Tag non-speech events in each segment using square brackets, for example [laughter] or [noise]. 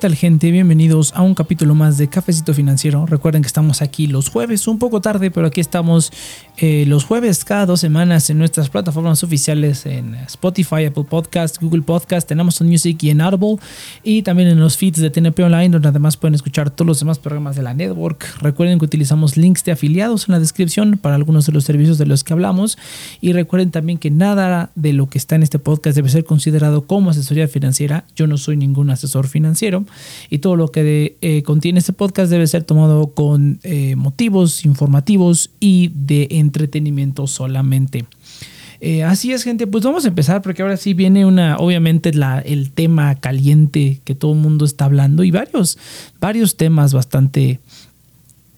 tal gente? Bienvenidos a un capítulo más de Cafecito Financiero. Recuerden que estamos aquí los jueves, un poco tarde, pero aquí estamos eh, los jueves cada dos semanas en nuestras plataformas oficiales en Spotify, Apple Podcast, Google Podcast, en Amazon Music y en Audible y también en los feeds de TNP Online donde además pueden escuchar todos los demás programas de la network. Recuerden que utilizamos links de afiliados en la descripción para algunos de los servicios de los que hablamos y recuerden también que nada de lo que está en este podcast debe ser considerado como asesoría financiera. Yo no soy ningún asesor financiero y todo lo que eh, contiene este podcast debe ser tomado con eh, motivos informativos y de entretenimiento solamente. Eh, así es, gente. Pues vamos a empezar porque ahora sí viene una, obviamente, la, el tema caliente que todo el mundo está hablando y varios, varios temas bastante,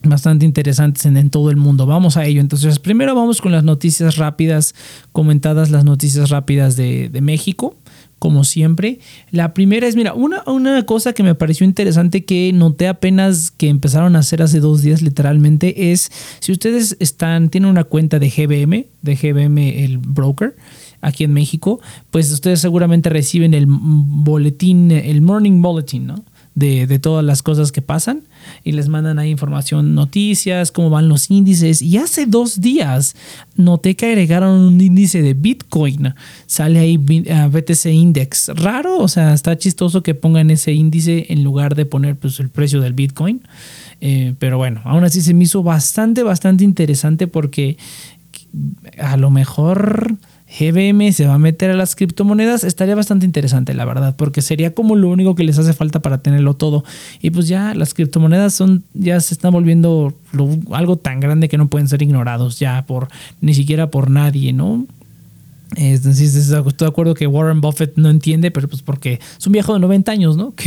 bastante interesantes en, todo el mundo. Vamos a ello. Entonces, primero vamos con las noticias rápidas, comentadas las noticias rápidas de, de México como siempre. La primera es, mira, una, una cosa que me pareció interesante que noté apenas que empezaron a hacer hace dos días literalmente es, si ustedes están, tienen una cuenta de GBM, de GBM el broker, aquí en México, pues ustedes seguramente reciben el boletín, el morning bulletin, ¿no? De, de, todas las cosas que pasan y les mandan ahí información, noticias, cómo van los índices. Y hace dos días noté que agregaron un índice de Bitcoin. Sale ahí BTC Index. Raro, o sea, está chistoso que pongan ese índice en lugar de poner pues, el precio del Bitcoin. Eh, pero bueno, aún así se me hizo bastante, bastante interesante porque a lo mejor GBM se va a meter a las criptomonedas, estaría bastante interesante, la verdad, porque sería como lo único que les hace falta para tenerlo todo. Y pues ya las criptomonedas son, ya se están volviendo algo tan grande que no pueden ser ignorados ya por, ni siquiera por nadie, ¿no? Entonces, estoy de acuerdo que Warren Buffett no entiende, pero pues porque es un viejo de 90 años, ¿no? [laughs]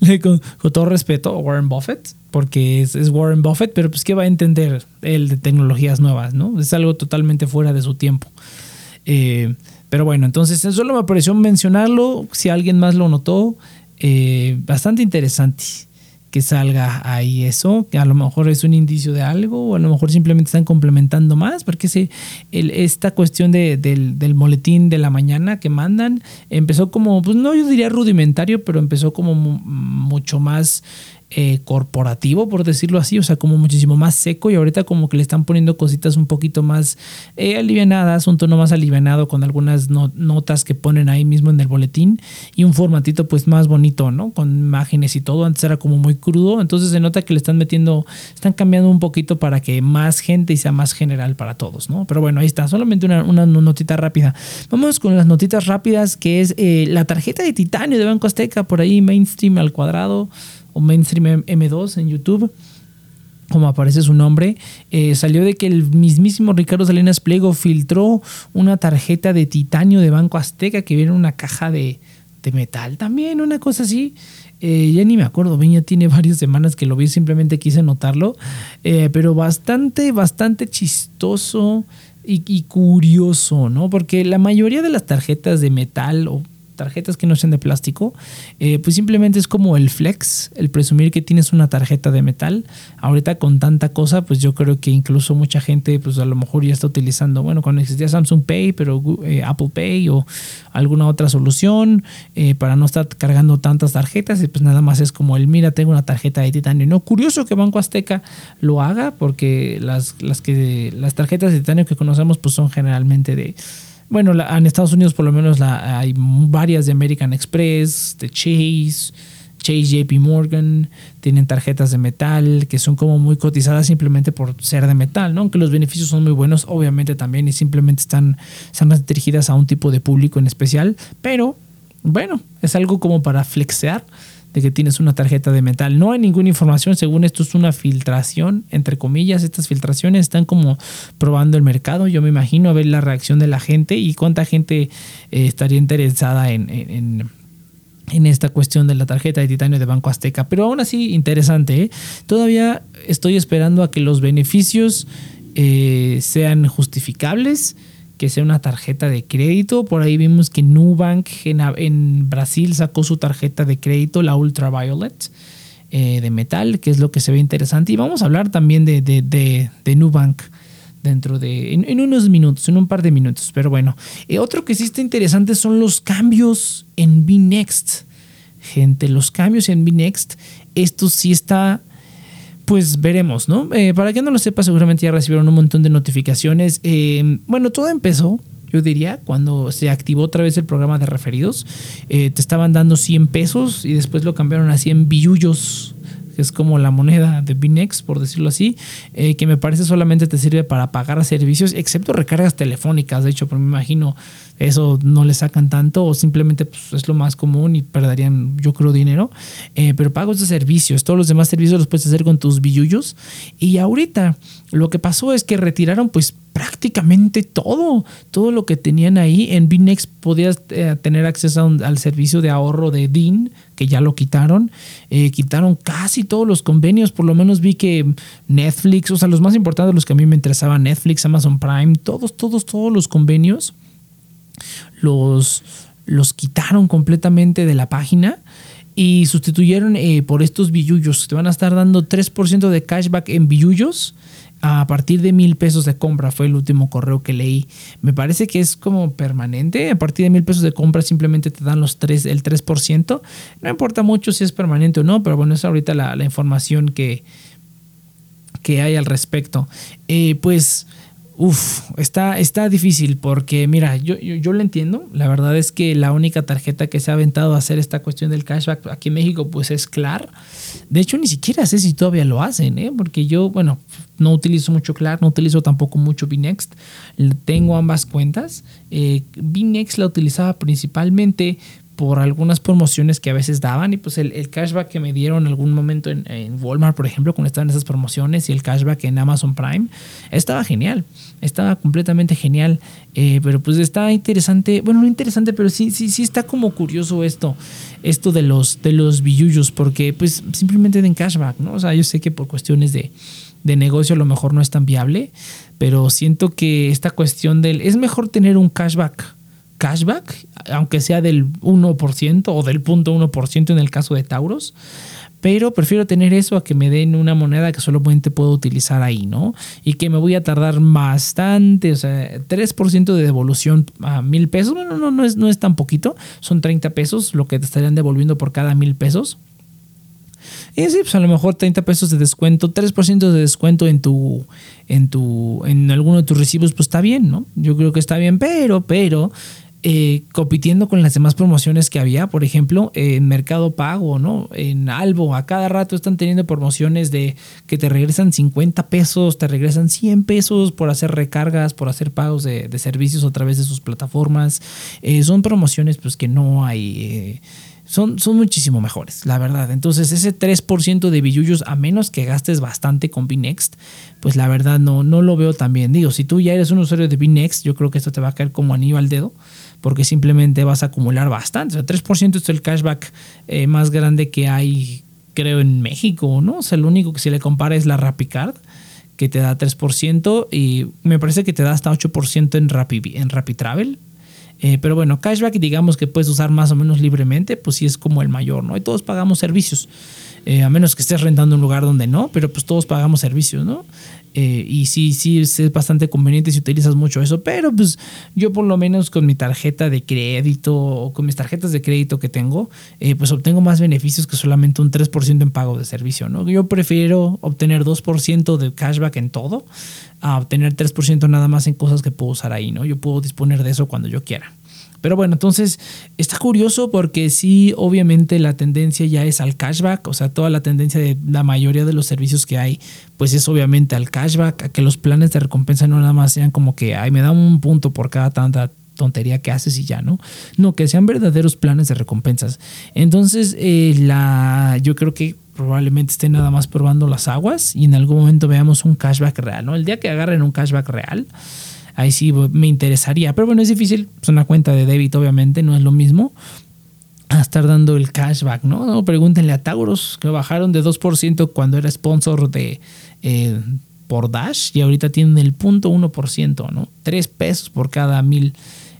Que, con, con, todo respeto a Warren Buffett, porque es, es, Warren Buffett, pero pues ¿qué va a entender él de tecnologías nuevas, ¿no? Es algo totalmente fuera de su tiempo. Eh, pero bueno, entonces solo me pareció mencionarlo, si alguien más lo notó, eh, bastante interesante que salga ahí eso, que a lo mejor es un indicio de algo, o a lo mejor simplemente están complementando más, porque se, esta cuestión de, del, del, boletín de la mañana que mandan empezó como, pues no, yo diría rudimentario, pero empezó como mucho más eh, corporativo, por decirlo así, o sea, como muchísimo más seco y ahorita como que le están poniendo cositas un poquito más eh, alivianadas, un tono más alivianado con algunas notas que ponen ahí mismo en el boletín y un formatito pues más bonito, ¿no? Con imágenes y todo, antes era como muy crudo, entonces se nota que le están metiendo, están cambiando un poquito para que más gente y sea más general para todos, ¿no? Pero bueno, ahí está, solamente una, una notita rápida. Vamos con las notitas rápidas, que es eh, la tarjeta de titanio de Banco Azteca, por ahí mainstream al cuadrado o Mainstream M2 en YouTube como aparece su nombre, eh, salió de que el mismísimo Ricardo Salinas Pliego filtró una tarjeta de titanio de Banco Azteca que viene en una caja de, metal también, una cosa así. Eh, ya ni me acuerdo, bien, ya tiene varias semanas que lo vi, simplemente quise notarlo, eh, pero bastante, bastante chistoso y, y, curioso, ¿no? Porque la mayoría de las tarjetas de metal o tarjetas que no sean de plástico, eh, pues simplemente es como el flex, el presumir que tienes una tarjeta de metal. Ahorita con tanta cosa, pues yo creo que incluso mucha gente, pues a lo mejor ya está utilizando, bueno, cuando existía Samsung Pay, pero eh, Apple Pay o alguna otra solución eh, para no estar cargando tantas tarjetas y pues nada más es como el, mira, tengo una tarjeta de titanio. No, curioso que Banco Azteca lo haga porque las, las, que, las tarjetas de titanio que conocemos pues son generalmente de bueno, en Estados Unidos por lo menos la, hay varias de American Express, de Chase, Chase JP Morgan, tienen tarjetas de metal que son como muy cotizadas simplemente por ser de metal, ¿no? Aunque los beneficios son muy buenos, obviamente también, y simplemente están, están dirigidas a un tipo de público en especial, pero bueno, es algo como para flexear de que tienes una tarjeta de metal. No hay ninguna información, según esto es una filtración, entre comillas, estas filtraciones están como probando el mercado, yo me imagino a ver la reacción de la gente y cuánta gente eh, estaría interesada en, en, esta cuestión de la tarjeta de titanio de Banco Azteca. Pero aún así, interesante, ¿eh? todavía estoy esperando a que los beneficios eh, sean justificables que sea una tarjeta de crédito. Por ahí vimos que Nubank en, Brasil sacó su tarjeta de crédito, la Ultraviolet, eh, de metal, que es lo que se ve interesante. Y vamos a hablar también de, de, Nubank dentro de, en, unos minutos, en un par de minutos. Pero bueno, eh, otro que sí está interesante son los cambios en BNext. gente. Los cambios en Binext, esto sí está pues veremos, ¿no? Eh, para que no lo sepa, seguramente ya recibieron un montón de notificaciones. Eh, bueno, todo empezó, yo diría, cuando se activó otra vez el programa de referidos. Eh, te estaban dando 100 pesos y después lo cambiaron a 100 billullos que es como la moneda de Binex, por decirlo así, que me parece solamente te sirve para pagar servicios, excepto recargas telefónicas, de hecho, pero me imagino eso no le sacan tanto o simplemente pues, es lo más común y perderían, yo creo, dinero. Eh, pero pagos de servicios, todos los demás servicios los puedes hacer con tus billullos. Y ahorita lo que pasó es que retiraron pues prácticamente todo, todo lo que tenían ahí. En Binex podías eh, tener acceso al servicio de ahorro de DIN, que ya lo quitaron. Eh, quitaron casi todos los convenios, por lo menos vi que Netflix, o sea, los más importantes, los que a mí me interesaban, Netflix, Amazon Prime, todos, todos, todos los convenios los, los quitaron completamente de la página y sustituyeron eh, por estos billullos. Te van a estar dando 3% de cashback en billullos a partir de mil pesos de compra. Fue el último correo que leí. Me parece que es como permanente. A partir de mil pesos de compra simplemente te dan los 3, el 3%. No importa mucho si es permanente o no, pero bueno, es ahorita la, la información que, que hay al respecto. Eh, pues Uf, está, está difícil porque, mira, yo, yo, lo entiendo. La verdad es que la única tarjeta que se ha aventado a hacer esta cuestión del cashback aquí en México, pues es Clar. De hecho, ni siquiera sé si todavía lo hacen, ¿eh? porque yo, bueno, no utilizo mucho Clar, no utilizo tampoco mucho Binext. Tengo ambas cuentas. Eh, Binext la utilizaba principalmente por algunas promociones que a veces daban y pues el, cashback que me dieron en algún momento en, Walmart, por ejemplo, cuando estaban esas promociones y el cashback en Amazon Prime, estaba genial, estaba completamente genial, eh, pero pues está interesante, bueno, no interesante, pero sí, sí, sí está como curioso esto, esto de los, de los billullos, porque pues simplemente den cashback, ¿no? O sea, yo sé que por cuestiones de, de negocio a lo mejor no es tan viable, pero siento que esta cuestión del, es mejor tener un cashback cashback, aunque sea del 1% o del 0.1% en el caso de Tauros. Pero prefiero tener eso a que me den una moneda que solamente puedo utilizar ahí, ¿no? Y que me voy a tardar bastante, o sea, 3% de devolución a mil pesos, bueno, no, no, es, no es tan poquito, son 30 pesos lo que te estarían devolviendo por cada mil pesos. Y sí, pues a lo mejor 30 pesos de descuento, 3% de descuento en tu, en tu, en alguno de tus recibos, pues está bien, ¿no? Yo creo que está bien, pero, pero, eh, compitiendo con las demás promociones que había, por ejemplo, en Mercado Pago, ¿no? En Albo, a cada rato están teniendo promociones de que te regresan 50 pesos, te regresan 100 pesos por hacer recargas, por hacer pagos de, servicios a través de sus plataformas. Eh, son promociones pues que no hay... Eh, son, son, muchísimo mejores, la verdad. Entonces, ese 3% de billullos, a menos que gastes bastante con Binext, pues la verdad no, no lo veo tan bien. Digo, si tú ya eres un usuario de Binext, yo creo que esto te va a caer como anillo al dedo porque simplemente vas a acumular bastante. O sea, 3% es el cashback eh, más grande que hay, creo, en México, ¿no? O sea, lo único que se le compara es la RapiCard, que te da 3%, y me parece que te da hasta 8% en, Rappi, en RapiTravel. Eh, pero bueno, cashback, digamos que puedes usar más o menos libremente, pues sí es como el mayor, ¿no? Y todos pagamos servicios. Eh, a menos que estés rentando un lugar donde no, pero pues todos pagamos servicios, ¿no? Eh, y sí, sí, es bastante conveniente si utilizas mucho eso, pero pues yo por lo menos con mi tarjeta de crédito o con mis tarjetas de crédito que tengo, eh, pues obtengo más beneficios que solamente un 3% en pago de servicio, ¿no? Yo prefiero obtener 2% de cashback en todo a obtener 3% nada más en cosas que puedo usar ahí, ¿no? Yo puedo disponer de eso cuando yo quiera. Pero bueno, entonces está curioso porque sí, obviamente la tendencia ya es al cashback, o sea, toda la tendencia de la mayoría de los servicios que hay, pues es obviamente al cashback, a que los planes de recompensa no nada más sean como que, ay, me da un punto por cada tanta tontería que haces y ya, ¿no? No, que sean verdaderos planes de recompensas. Entonces, eh, la, yo creo que probablemente estén nada más probando las aguas y en algún momento veamos un cashback real, ¿no? El día que agarren un cashback real, ahí sí me interesaría. Pero bueno, es difícil, es una cuenta de débito, obviamente, no es lo mismo a estar dando el cashback, ¿no? Pregúntenle a Tauros, que bajaron de 2% cuando era sponsor de eh, por Dash y ahorita tienen el punto 1%, ¿no? 3 pesos por cada mil.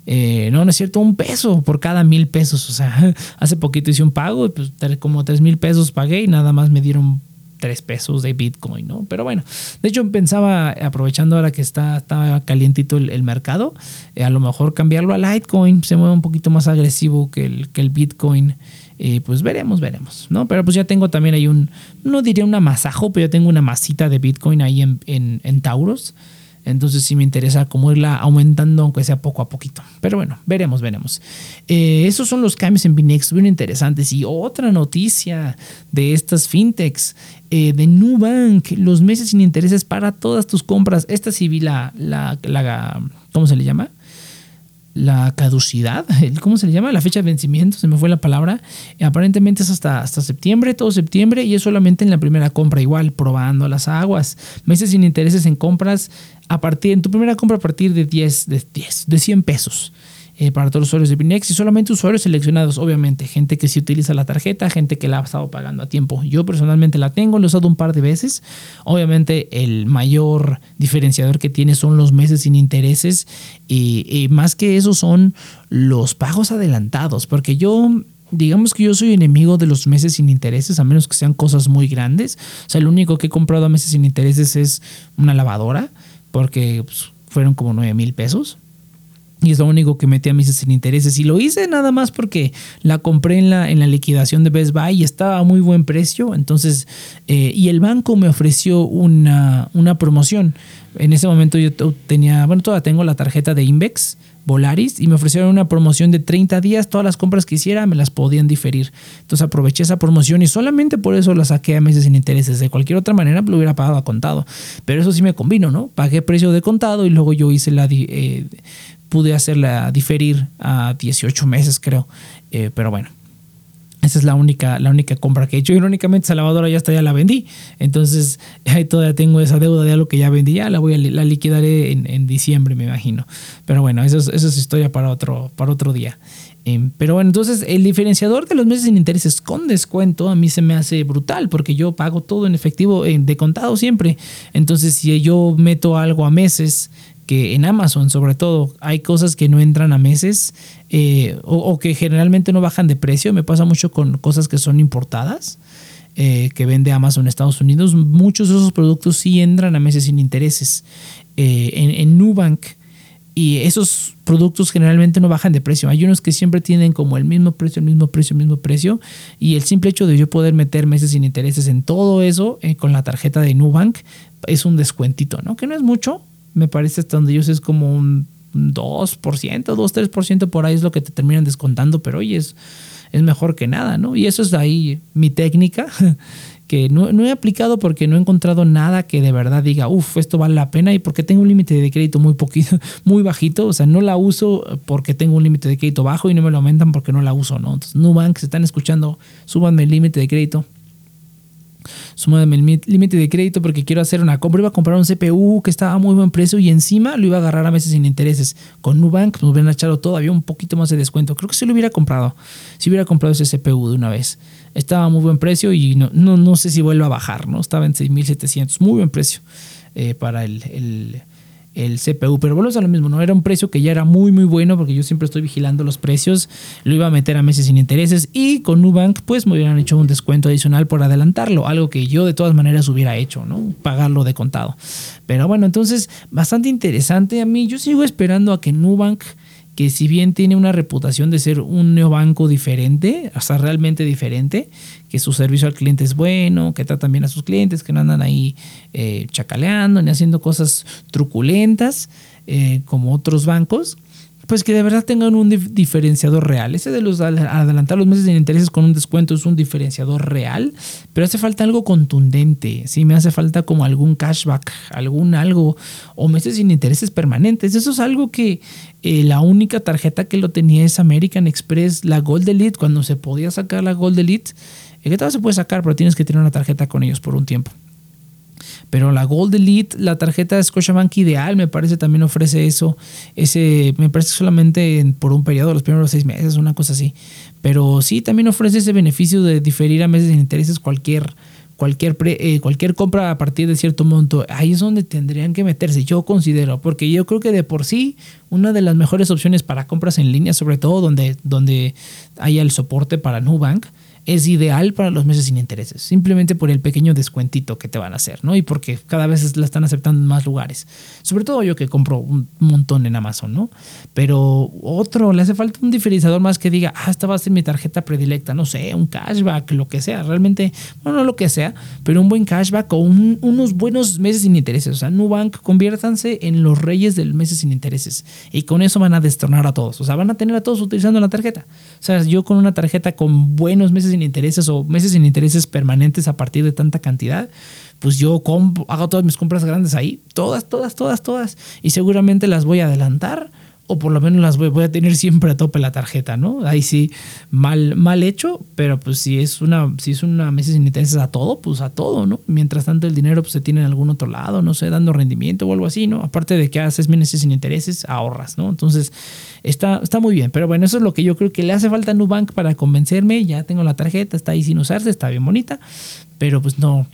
Eh, no, no es cierto, un peso por cada mil pesos. O sea, [laughs] hace poquito hice un pago pues como 3 mil pesos pagué y nada más me dieron 3 pesos de Bitcoin, ¿no? Pero bueno, de hecho pensaba, aprovechando ahora que está, está calientito el, mercado, eh, a lo mejor cambiarlo a Litecoin, se mueve un poquito más agresivo que el, que el Bitcoin. Eh, pues veremos, veremos, ¿no? Pero pues ya tengo también ahí un, no diría un amasajo, pero ya tengo una masita de Bitcoin ahí en, en, en Tauros. Entonces sí me interesa cómo irla aumentando, aunque sea poco a poquito. Pero bueno, veremos, veremos. Eh, esos son los cambios en Binex, bien interesantes. Y otra noticia de estas fintechs, eh, de Nubank, los meses sin intereses para todas tus compras. Esta sí vi la, la, ¿cómo se le llama? la caducidad, ¿cómo se le llama? La fecha de vencimiento, se me fue la palabra. Aparentemente es hasta, hasta septiembre, todo septiembre, y es solamente en la primera compra, igual, probando las aguas. Meses sin intereses en compras a partir, en tu primera compra a partir de 10, de 10, de 100 pesos. Eh, para todos los usuarios de Binex y solamente usuarios seleccionados, obviamente, gente que sí utiliza la tarjeta, gente que la ha estado pagando a tiempo. Yo personalmente la tengo, lo he usado un par de veces. Obviamente el mayor diferenciador que tiene son los meses sin intereses y, más que eso son los pagos adelantados, porque yo digamos que yo soy enemigo de los meses sin intereses, a menos que sean cosas muy grandes. O sea, lo único que he comprado a meses sin intereses es una lavadora, porque pues, fueron como 9 mil pesos. Y es lo único que metí a mis sin intereses. Y lo hice nada más porque la compré en la, en la liquidación de Best Buy y estaba a muy buen precio. Entonces, eh, y el banco me ofreció una, una promoción. En ese momento yo tenía, bueno, todavía tengo la tarjeta de Invex Volaris y me ofrecieron una promoción de 30 días. Todas las compras que hiciera me las podían diferir. Entonces aproveché esa promoción y solamente por eso la saqué a meses sin intereses. De cualquier otra manera lo hubiera pagado a contado. Pero eso sí me convino, ¿no? Pagué precio de contado y luego yo hice la... Eh, pude hacerla diferir a 18 meses, creo. Eh, pero bueno, esa es la única, la única compra que he hecho. Irónicamente, esa lavadora ya hasta ya la vendí. Entonces, [laughs] ahí todavía tengo esa deuda de algo que ya vendí. Ya la voy a la liquidaré en, diciembre, me imagino. Pero bueno, eso es, eso es historia para otro, para otro día. Em, pero bueno, entonces el diferenciador de los meses sin intereses con descuento a mí se me hace brutal porque yo pago todo en efectivo, de contado siempre. Entonces, si yo meto algo a meses que en Amazon sobre todo hay cosas que no entran a meses eh, o, que generalmente no bajan de precio. Me pasa mucho con cosas que son importadas, eh, que vende Amazon en Estados Unidos. Muchos de esos productos sí entran a meses sin intereses. Eh, en, Nubank y esos productos generalmente no bajan de precio. Hay unos que siempre tienen como el mismo precio, el mismo precio, el mismo precio. Y el simple hecho de yo poder meter meses sin intereses en todo eso con la tarjeta de Nubank es un descuentito, ¿no? Que no es mucho, me parece hasta donde yo sé es como un 2%, 2-3% por ahí es lo que te terminan descontando, pero oye, es, es mejor que nada, ¿no? Y eso es ahí mi técnica, [laughs] que no, he aplicado porque no he encontrado nada que de verdad diga, uff, esto vale la pena y porque tengo un límite de crédito muy poquito, [laughs] muy bajito, o sea, no la uso porque tengo un límite de crédito bajo y no me lo aumentan porque no la uso, ¿no? Entonces, Nubank, se están escuchando, súbanme el límite de crédito súmame el límite de crédito porque quiero hacer una compra. Iba a comprar un CPU que estaba a muy buen precio y encima lo iba a agarrar a meses sin intereses. Con Nubank nos hubieran echado todavía un poquito más de descuento. Creo que si lo hubiera comprado. Si hubiera comprado ese CPU de una vez. Estaba a muy buen precio y no, no, sé si vuelve a bajar, ¿no? Estaba en 6.700. Muy buen precio eh, para el CPU, pero volvemos a lo mismo, ¿no? Era un precio que ya era muy, muy bueno porque yo siempre estoy vigilando los precios, lo iba a meter a meses sin intereses y con Nubank pues me hubieran hecho un descuento adicional por adelantarlo, algo que yo de todas maneras hubiera hecho, ¿no? Pagarlo de contado. Pero bueno, entonces bastante interesante a mí, yo sigo esperando a que Nubank que si bien tiene una reputación de ser un neobanco diferente, hasta realmente diferente, que su servicio al cliente es bueno, que tratan bien a sus clientes, que no andan ahí eh, chacaleando ni haciendo cosas truculentas eh, como otros bancos, pues que de verdad tengan un diferenciador real. Ese de los adelantar los meses de intereses con un descuento es un diferenciador real, pero hace falta algo contundente. Sí, me hace falta como algún cashback, algún algo, o meses sin intereses permanentes. Eso es algo que eh, la única tarjeta que lo tenía es American Express, la Gold Elite, cuando se podía sacar la Gold Elite. El que todavía se puede sacar, pero tienes que tener una tarjeta con ellos por un tiempo. Pero la Gold Elite, la tarjeta Scotiabank Ideal, me parece también ofrece eso. Ese, me parece solamente por un periodo, los primeros seis meses, una cosa así. Pero sí, también ofrece ese beneficio de diferir a meses sin intereses cualquier, cualquier, eh, cualquier compra a partir de cierto monto. Ahí es donde tendrían que meterse, yo considero, porque yo creo que de por sí una de las mejores opciones para compras en línea, sobre todo donde, donde haya el soporte para Nubank, es ideal para los meses sin intereses, simplemente por el pequeño descuentito que te van a hacer, ¿no? Y porque cada vez la están aceptando en más lugares. Sobre todo yo que compro un montón en Amazon, ¿no? Pero otro, le hace falta un diferenciador más que diga, ah, esta va a ser mi tarjeta predilecta, no sé, un cashback, lo que sea, realmente, bueno, no lo que sea, pero un buen cashback o unos buenos meses sin intereses. O sea, Nubank, conviértanse en los reyes del meses sin intereses. Y con eso van a destornar a todos. O sea, van a tener a todos utilizando la tarjeta. O sea, yo con una tarjeta con buenos meses sin intereses o meses sin intereses permanentes a partir de tanta cantidad, pues yo hago todas mis compras grandes ahí, todas, todas, todas, todas, y seguramente las voy a adelantar o por lo menos las voy, a tener siempre a tope la tarjeta, ¿no? Ahí sí, mal, mal hecho, pero pues si es una, si es una meses sin intereses a todo, pues a todo, ¿no? Mientras tanto el dinero pues, se tiene en algún otro lado, no sé, dando rendimiento o algo así, ¿no? Aparte de que haces meses sin intereses, ahorras, ¿no? Entonces está, está muy bien, pero bueno, eso es lo que yo creo que le hace falta a Nubank para convencerme, ya tengo la tarjeta, está ahí sin usarse, está bien bonita, pero pues no,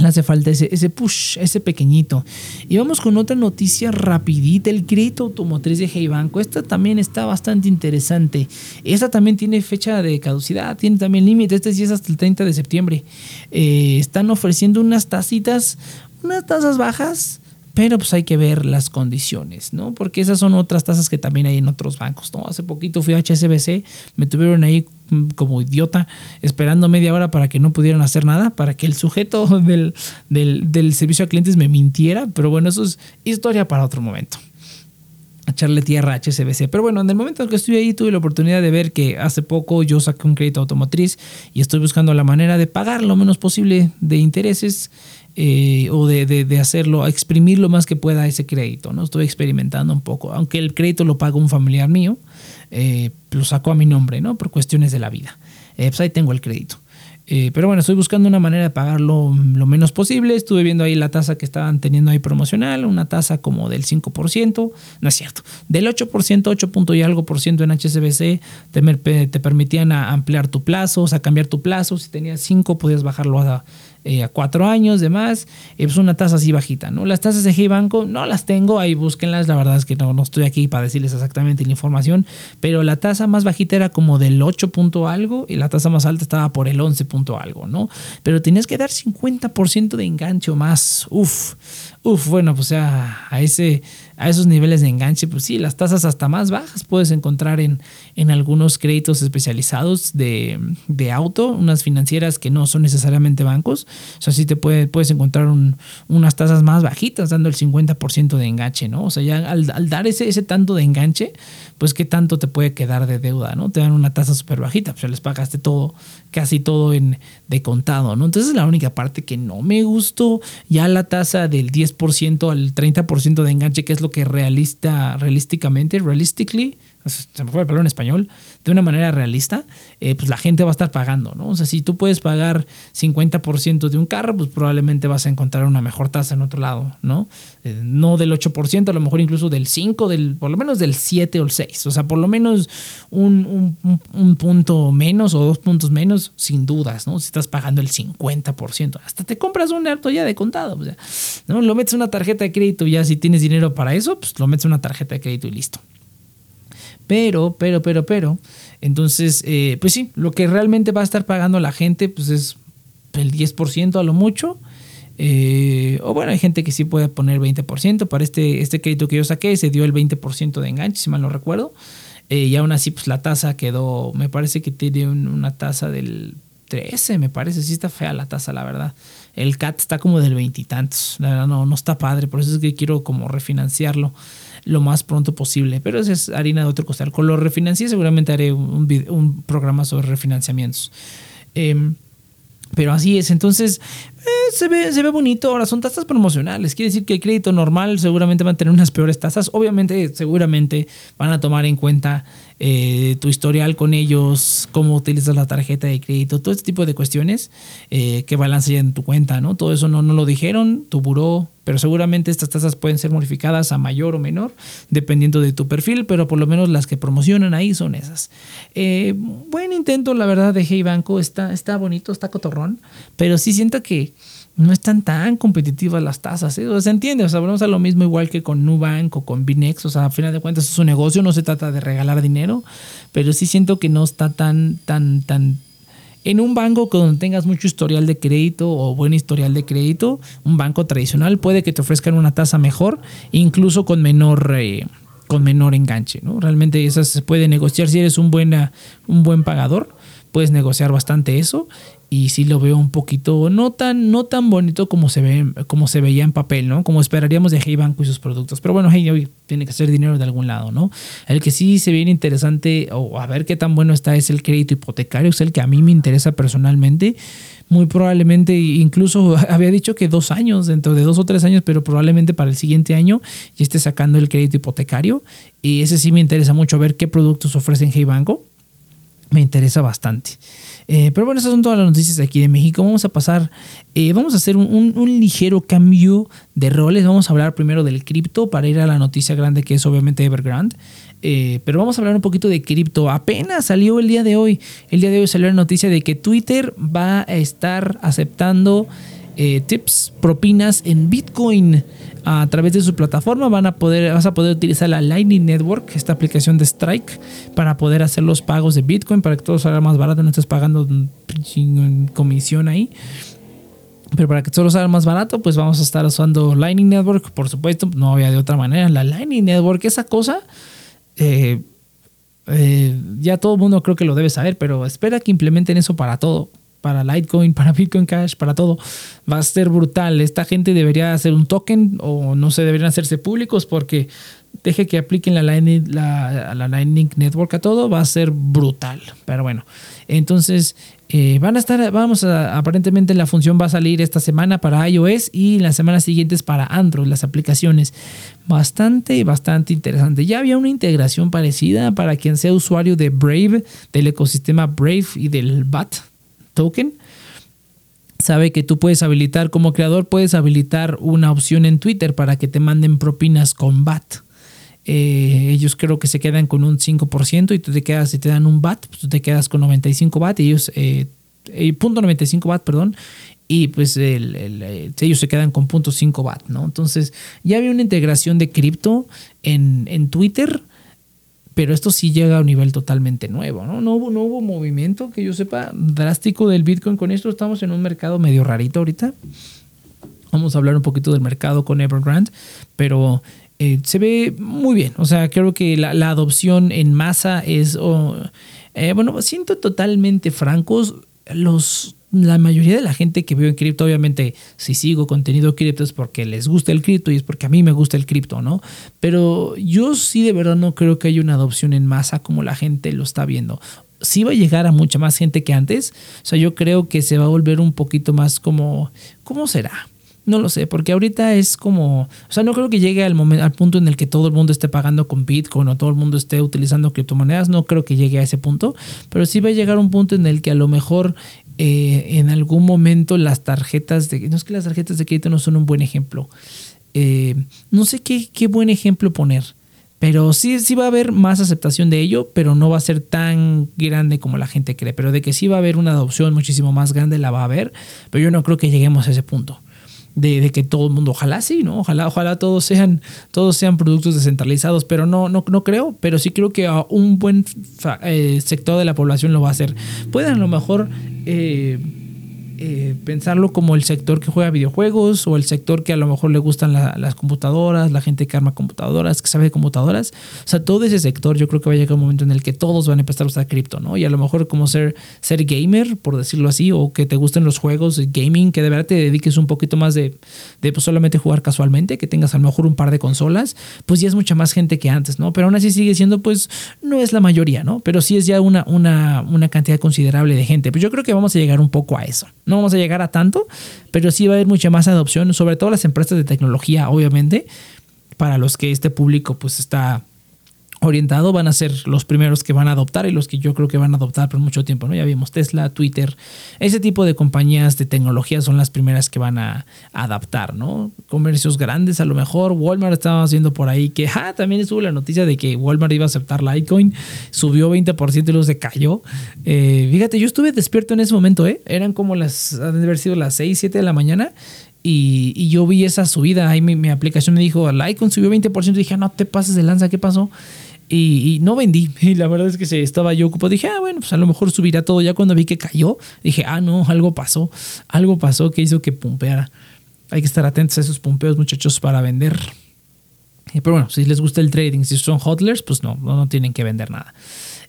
le hace falta ese, ese push, ese pequeñito. Y vamos con otra noticia rapidita, el crédito automotriz de Hey Banco. Esta también está bastante interesante. Esta también tiene fecha de caducidad, tiene también límite. Este sí es hasta el 30 de septiembre. Eh, están ofreciendo unas tacitas, unas tasas bajas pero pues hay que ver las condiciones, ¿no? Porque esas son otras tasas que también hay en otros bancos, ¿no? Hace poquito fui a HSBC, me tuvieron ahí mm, como idiota esperando media hora para que no pudieran hacer nada, para que el sujeto [laughs] del, del, servicio a clientes me mintiera, pero bueno, eso es historia para otro momento echarle tierra a HSBC. Pero bueno, en el momento en que estuve ahí tuve la oportunidad de ver que hace poco yo saqué un crédito automotriz y estoy buscando la manera de pagar lo menos posible de intereses eh, o de, de, hacerlo, exprimir lo más que pueda ese crédito. ¿no? Estoy experimentando un poco. Aunque el crédito lo paga un familiar mío, eh, lo saco a mi nombre, ¿no? Por cuestiones de la vida. Eh, pues ahí tengo el crédito. Pero bueno, estoy buscando una manera de pagarlo lo menos posible. Estuve viendo ahí la tasa que estaban teniendo ahí promocional, una tasa como del 5%, no es cierto, del 8%, 8 punto y algo por ciento en HSBC, te, te permitían ampliar tu plazo, o sea, cambiar tu plazo. Si tenías 5, podías bajarlo a eh, a cuatro años, demás, eh, pues una tasa así bajita, ¿no? Las tasas de G Banco no las tengo, ahí búsquenlas, la verdad es que no, no estoy aquí para decirles exactamente la información, pero la tasa más bajita era como del 8 punto algo y la tasa más alta estaba por el 11 punto algo, ¿no? Pero tenías que dar 50% de enganche o más, uff, uff, bueno, pues a, a ese a esos niveles de enganche, pues sí, las tasas hasta más bajas puedes encontrar en, en algunos créditos especializados de, auto, unas financieras que no son necesariamente bancos. O sea, sí te puede, puedes encontrar unas tasas más bajitas dando el 50% de enganche, ¿no? O sea, ya al, dar ese, ese tanto de enganche, pues qué tanto te puede quedar de deuda, ¿no? Te dan una tasa súper bajita, pues les pagaste todo, casi todo en, de contado, ¿no? Entonces la única parte que no me gustó, ya la tasa del 10% al 30% de enganche, que es lo que realista, realísticamente, realistically, se me fue el palabra en español, de una manera realista, eh, pues la gente va a estar pagando, ¿no? O sea, si tú puedes pagar 50% de un carro, pues probablemente vas a encontrar una mejor tasa en otro lado, ¿no? Eh, no del 8%, a lo mejor incluso del 5%, del, por lo menos del 7 o el 6%, o sea, por lo menos un, un, punto menos o dos puntos menos, sin dudas, ¿no? Si estás pagando el 50%, hasta te compras un auto ya de contado, o sea, ¿no? Lo metes una tarjeta de crédito ya si tienes dinero para eso, pues lo metes una tarjeta de crédito y listo. Pero, pero, pero, pero, entonces, eh, pues sí, lo que realmente va a estar pagando la gente, pues es el 10% a lo mucho. Eh, o bueno, hay gente que sí puede poner 20%. Para este, este crédito que yo saqué se dio el 20% de enganche, si mal no recuerdo. Eh, y aún así, pues la tasa quedó, me parece que tiene una tasa del 13, me parece. Sí está fea la tasa, la verdad. El CAT está como del veintitantos. La verdad, no, no está padre. Por eso es que quiero como refinanciarlo lo más pronto posible. Pero esa es harina de otro costal. Con lo refinancié seguramente haré un, un, programa sobre refinanciamientos. Em, pero así es, entonces eh, se, ve, se ve bonito. Ahora son tasas promocionales, quiere decir que el crédito normal seguramente va a tener unas peores tasas. Obviamente, seguramente van a tomar en cuenta eh, tu historial con ellos, cómo utilizas la tarjeta de crédito, todo este tipo de cuestiones eh, que balance en tu cuenta, ¿no? Todo eso no, no lo dijeron, tu buró, pero seguramente estas tasas pueden ser modificadas a mayor o menor, dependiendo de tu perfil, pero por lo menos las que promocionan ahí son esas. Eh, buen intento, la verdad, de Hey Banco, está, está bonito, está cotorrón, pero sí siento que no están tan competitivas las tasas. ¿eh? Se entiende, o sea, vamos a lo mismo igual que con Nubank o con Binex, o sea, a final de cuentas es un negocio, no se trata de regalar dinero, pero sí siento que no está tan, tan, tan En un banco donde tengas mucho historial de crédito o buen historial de crédito, un banco tradicional puede que te ofrezcan una tasa mejor, incluso con menor... Eh, con menor enganche, ¿no? Realmente eso se puede negociar si eres un, buena, un buen pagador, puedes negociar bastante eso y sí lo veo un poquito no tan no tan bonito como se ve como se veía en papel, ¿no? Como esperaríamos de Hey Banco y sus productos. Pero bueno, Hey hoy tiene que ser dinero de algún lado, ¿no? El que sí se ve interesante o a ver qué tan bueno está es el crédito hipotecario, es el que a mí me interesa personalmente. Muy probablemente, incluso [laughs] había dicho que dos años, dentro de dos o tres años, pero probablemente para el siguiente año ya esté sacando el crédito hipotecario. Y ese sí me interesa mucho ver qué productos ofrecen Hey Banco. Me interesa bastante. Eh, pero bueno, esas son todas las noticias de aquí de México. Vamos a pasar, eh, vamos a hacer un, ligero cambio de roles. Vamos a hablar primero del cripto para ir a la noticia grande que es obviamente Evergrande. Eh, pero vamos a hablar un poquito de cripto. Apenas salió el día de hoy. El día de hoy salió la noticia de que Twitter va a estar aceptando tips, propinas en Bitcoin a través de su plataforma van a poder, vas a poder utilizar la Lightning Network, esta aplicación de Strike, para poder hacer los pagos de Bitcoin, para que todo salga más barato, no estés pagando comisión ahí. Pero para que todo salga más barato, pues vamos a estar usando Lightning Network, por supuesto, no había de otra manera. La Lightning Network, esa cosa, eh, eh, ya todo el mundo creo que lo debe saber, pero espera que implementen eso para todo para Litecoin, [laughs] para Bitcoin Cash, para todo. Va a ser brutal. Esta gente debería hacer un token o no se deberían hacerse públicos porque deje que apliquen la Lightning, la, Lightning Network a todo, va a ser brutal. Pero bueno, entonces eh, van a estar, vamos a, aparentemente la función va a salir esta semana para iOS y las semanas siguientes para Android, las aplicaciones. Bastante, bastante interesante. Ya había una integración parecida para quien sea usuario de Brave, del ecosistema Brave y del BAT token, sabe que tú puedes habilitar como creador, puedes habilitar una opción en Twitter para que te manden propinas con BAT. Eh, ellos creo que se quedan con un 5% y tú te quedas, si te dan un BAT, pues tú te quedas con 95 BAT y ellos, eh, eh punto 95 BAT, perdón, y pues eh, ellos se quedan con punto 5 BAT, ¿no? Entonces ya había una integración de cripto en, en Twitter pero esto sí llega a un nivel totalmente nuevo, ¿no? No hubo, no hubo movimiento que yo sepa drástico del Bitcoin con esto. Estamos en un mercado medio rarito ahorita. Vamos a hablar un poquito del mercado con Evergrande, pero eh, se ve muy bien. O sea, creo que la, adopción en masa es, eh, bueno, siento totalmente francos, los la mayoría de la gente que veo en cripto, obviamente, si sigo contenido cripto es porque les gusta el cripto y es porque a mí me gusta el cripto, ¿no? Pero yo sí de verdad no creo que haya una adopción en masa como la gente lo está viendo. Sí va a llegar a mucha más gente que antes. O sea, yo creo que se va a volver un poquito más como, ¿cómo será? No lo sé, porque ahorita es como, o sea, no creo que llegue al momento, al punto en el que todo el mundo esté pagando con Bitcoin o todo el mundo esté utilizando criptomonedas, no creo que llegue a ese punto, pero sí va a llegar un punto en el que a lo mejor eh, en algún momento las tarjetas de... No es que las tarjetas de crédito no son un buen ejemplo. Eh, no sé qué, qué, buen ejemplo poner. Pero sí, sí va a haber más aceptación de ello, pero no va a ser tan grande como la gente cree. Pero de que sí va a haber una adopción muchísimo más grande, la va a haber. Pero yo no creo que lleguemos a ese punto de, que todo el mundo, ojalá sí, ¿no? Ojalá, ojalá todos sean, todos sean productos descentralizados, pero no, no, no creo, pero sí creo que un buen eh, sector de la población lo va a hacer. Pueden a lo mejor eh, eh, pensarlo como el sector que juega videojuegos o el sector que a lo mejor le gustan las computadoras, la gente que arma computadoras, que sabe de computadoras. O sea, todo ese sector yo creo que va a llegar un momento en el que todos van a empezar a usar cripto, ¿no? Y a lo mejor como ser, ser gamer, por decirlo así, o que te gusten los juegos, gaming, que de verdad te dediques un poquito más de, de pues, solamente jugar casualmente, que tengas a lo mejor un par de consolas, pues ya es mucha más gente que antes, ¿no? Pero aún así sigue siendo, pues, no es la mayoría, ¿no? Pero sí es ya una, una, una cantidad considerable de gente. Pues yo creo que vamos a llegar un poco a eso. No vamos a llegar a tanto, pero sí va a haber mucha más adopción, sobre todo las empresas de tecnología, obviamente, para los que este público pues está orientado van a ser los primeros que van a adoptar y los que yo creo que van a adoptar por mucho tiempo, ¿no? Ya vimos Tesla, Twitter, ese tipo de compañías de tecnología son las primeras que van a, adaptar, ¿no? Comercios grandes a lo mejor, Walmart estábamos viendo por ahí que, ah, también estuvo la noticia de que Walmart iba a aceptar Litecoin, subió 20% y luego se cayó. Eh, fíjate, yo estuve despierto en ese momento, ¿eh? Eran como las, han de haber sido las 6, 7 de la mañana y, yo vi esa subida, ahí mi, mi aplicación me dijo, Litecoin subió 20%, y dije, ah, no te pases de lanza, ¿qué pasó? Y, no vendí. [laughs] Y la verdad es que se estaba yo ocupado. Dije, ah, bueno, pues a lo mejor subirá todo. Ya cuando vi que cayó, dije, ah, no, algo pasó. Algo pasó que hizo que pumpeara. Hay que estar atentos a esos pumpeos, muchachos, para vender. Pero bueno, si les gusta el trading, si son hodlers, pues no, no, tienen que vender nada.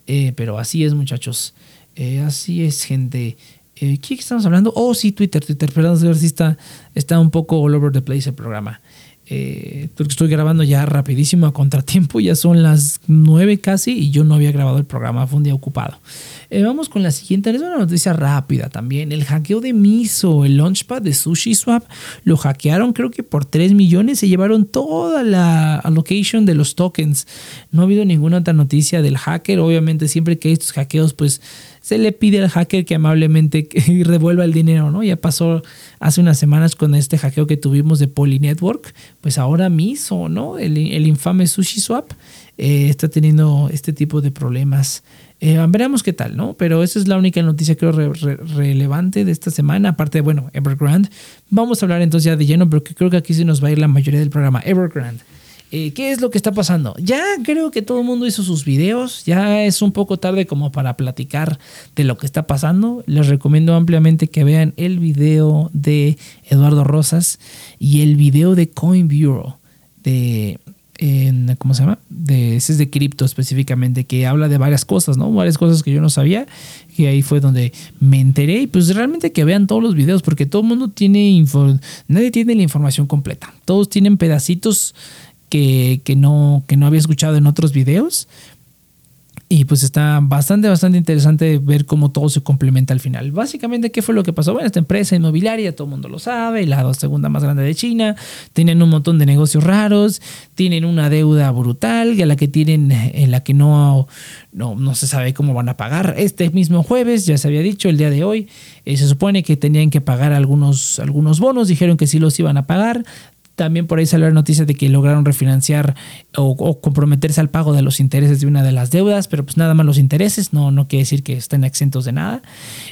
Eh, pero así es, muchachos. Eh, así es, gente. Eh, ¿Qué estamos hablando? Oh, sí, Twitter, Twitter. Perdón, si está, está un poco all over the place el programa. Eh, estoy grabando ya rapidísimo a contratiempo, ya son las 9 casi y yo no había grabado el programa, fue un día ocupado. Eh, vamos con la siguiente, es una noticia rápida también. El hackeo de Miso, el launchpad de SushiSwap, lo hackearon creo que por 3 millones, se llevaron toda la allocation de los tokens. No ha habido ninguna otra noticia del hacker, obviamente siempre que hay estos hackeos pues se le pide al hacker que amablemente [laughs] revuelva el dinero, ¿no? Ya pasó hace unas semanas con este hackeo que tuvimos de Poly Network, pues ahora Miso, ¿no? El, infame SushiSwap eh, está teniendo este tipo de problemas. Eh, veremos qué tal, ¿no? Pero esa es la única noticia creo relevante de esta semana, aparte de, bueno, Evergrande. Vamos a hablar entonces ya de lleno, pero creo que aquí se nos va a ir la mayoría del programa. Evergrande. Eh, ¿Qué es lo que está pasando? Ya creo que todo el mundo hizo sus videos, ya es un poco tarde como para platicar de lo que está pasando. Les recomiendo ampliamente que vean el video de Eduardo Rosas y el video de Coin Bureau de ¿cómo se llama? De, ese es de cripto específicamente, que habla de varias cosas, ¿no? Varias cosas que yo no sabía, y ahí fue donde me enteré, y pues realmente que vean todos los videos, porque todo el mundo tiene, nadie tiene la información completa, todos tienen pedacitos que, no, que no había escuchado en otros videos. Y pues está bastante, bastante interesante ver cómo todo se complementa al final. Básicamente, ¿qué fue lo que pasó? Bueno, esta empresa inmobiliaria, todo el mundo lo sabe, la segunda más grande de China, tienen un montón de negocios raros, tienen una deuda brutal, a la que tienen, en la que no, no, no se sabe cómo van a pagar. Este mismo jueves, ya se había dicho, el día de hoy, eh, se supone que tenían que pagar algunos, algunos bonos, dijeron que sí los iban a pagar, también por ahí salió la noticia de que lograron refinanciar o, comprometerse al pago de los intereses de una de las deudas, pero pues nada más los intereses, no, no quiere decir que estén exentos de nada.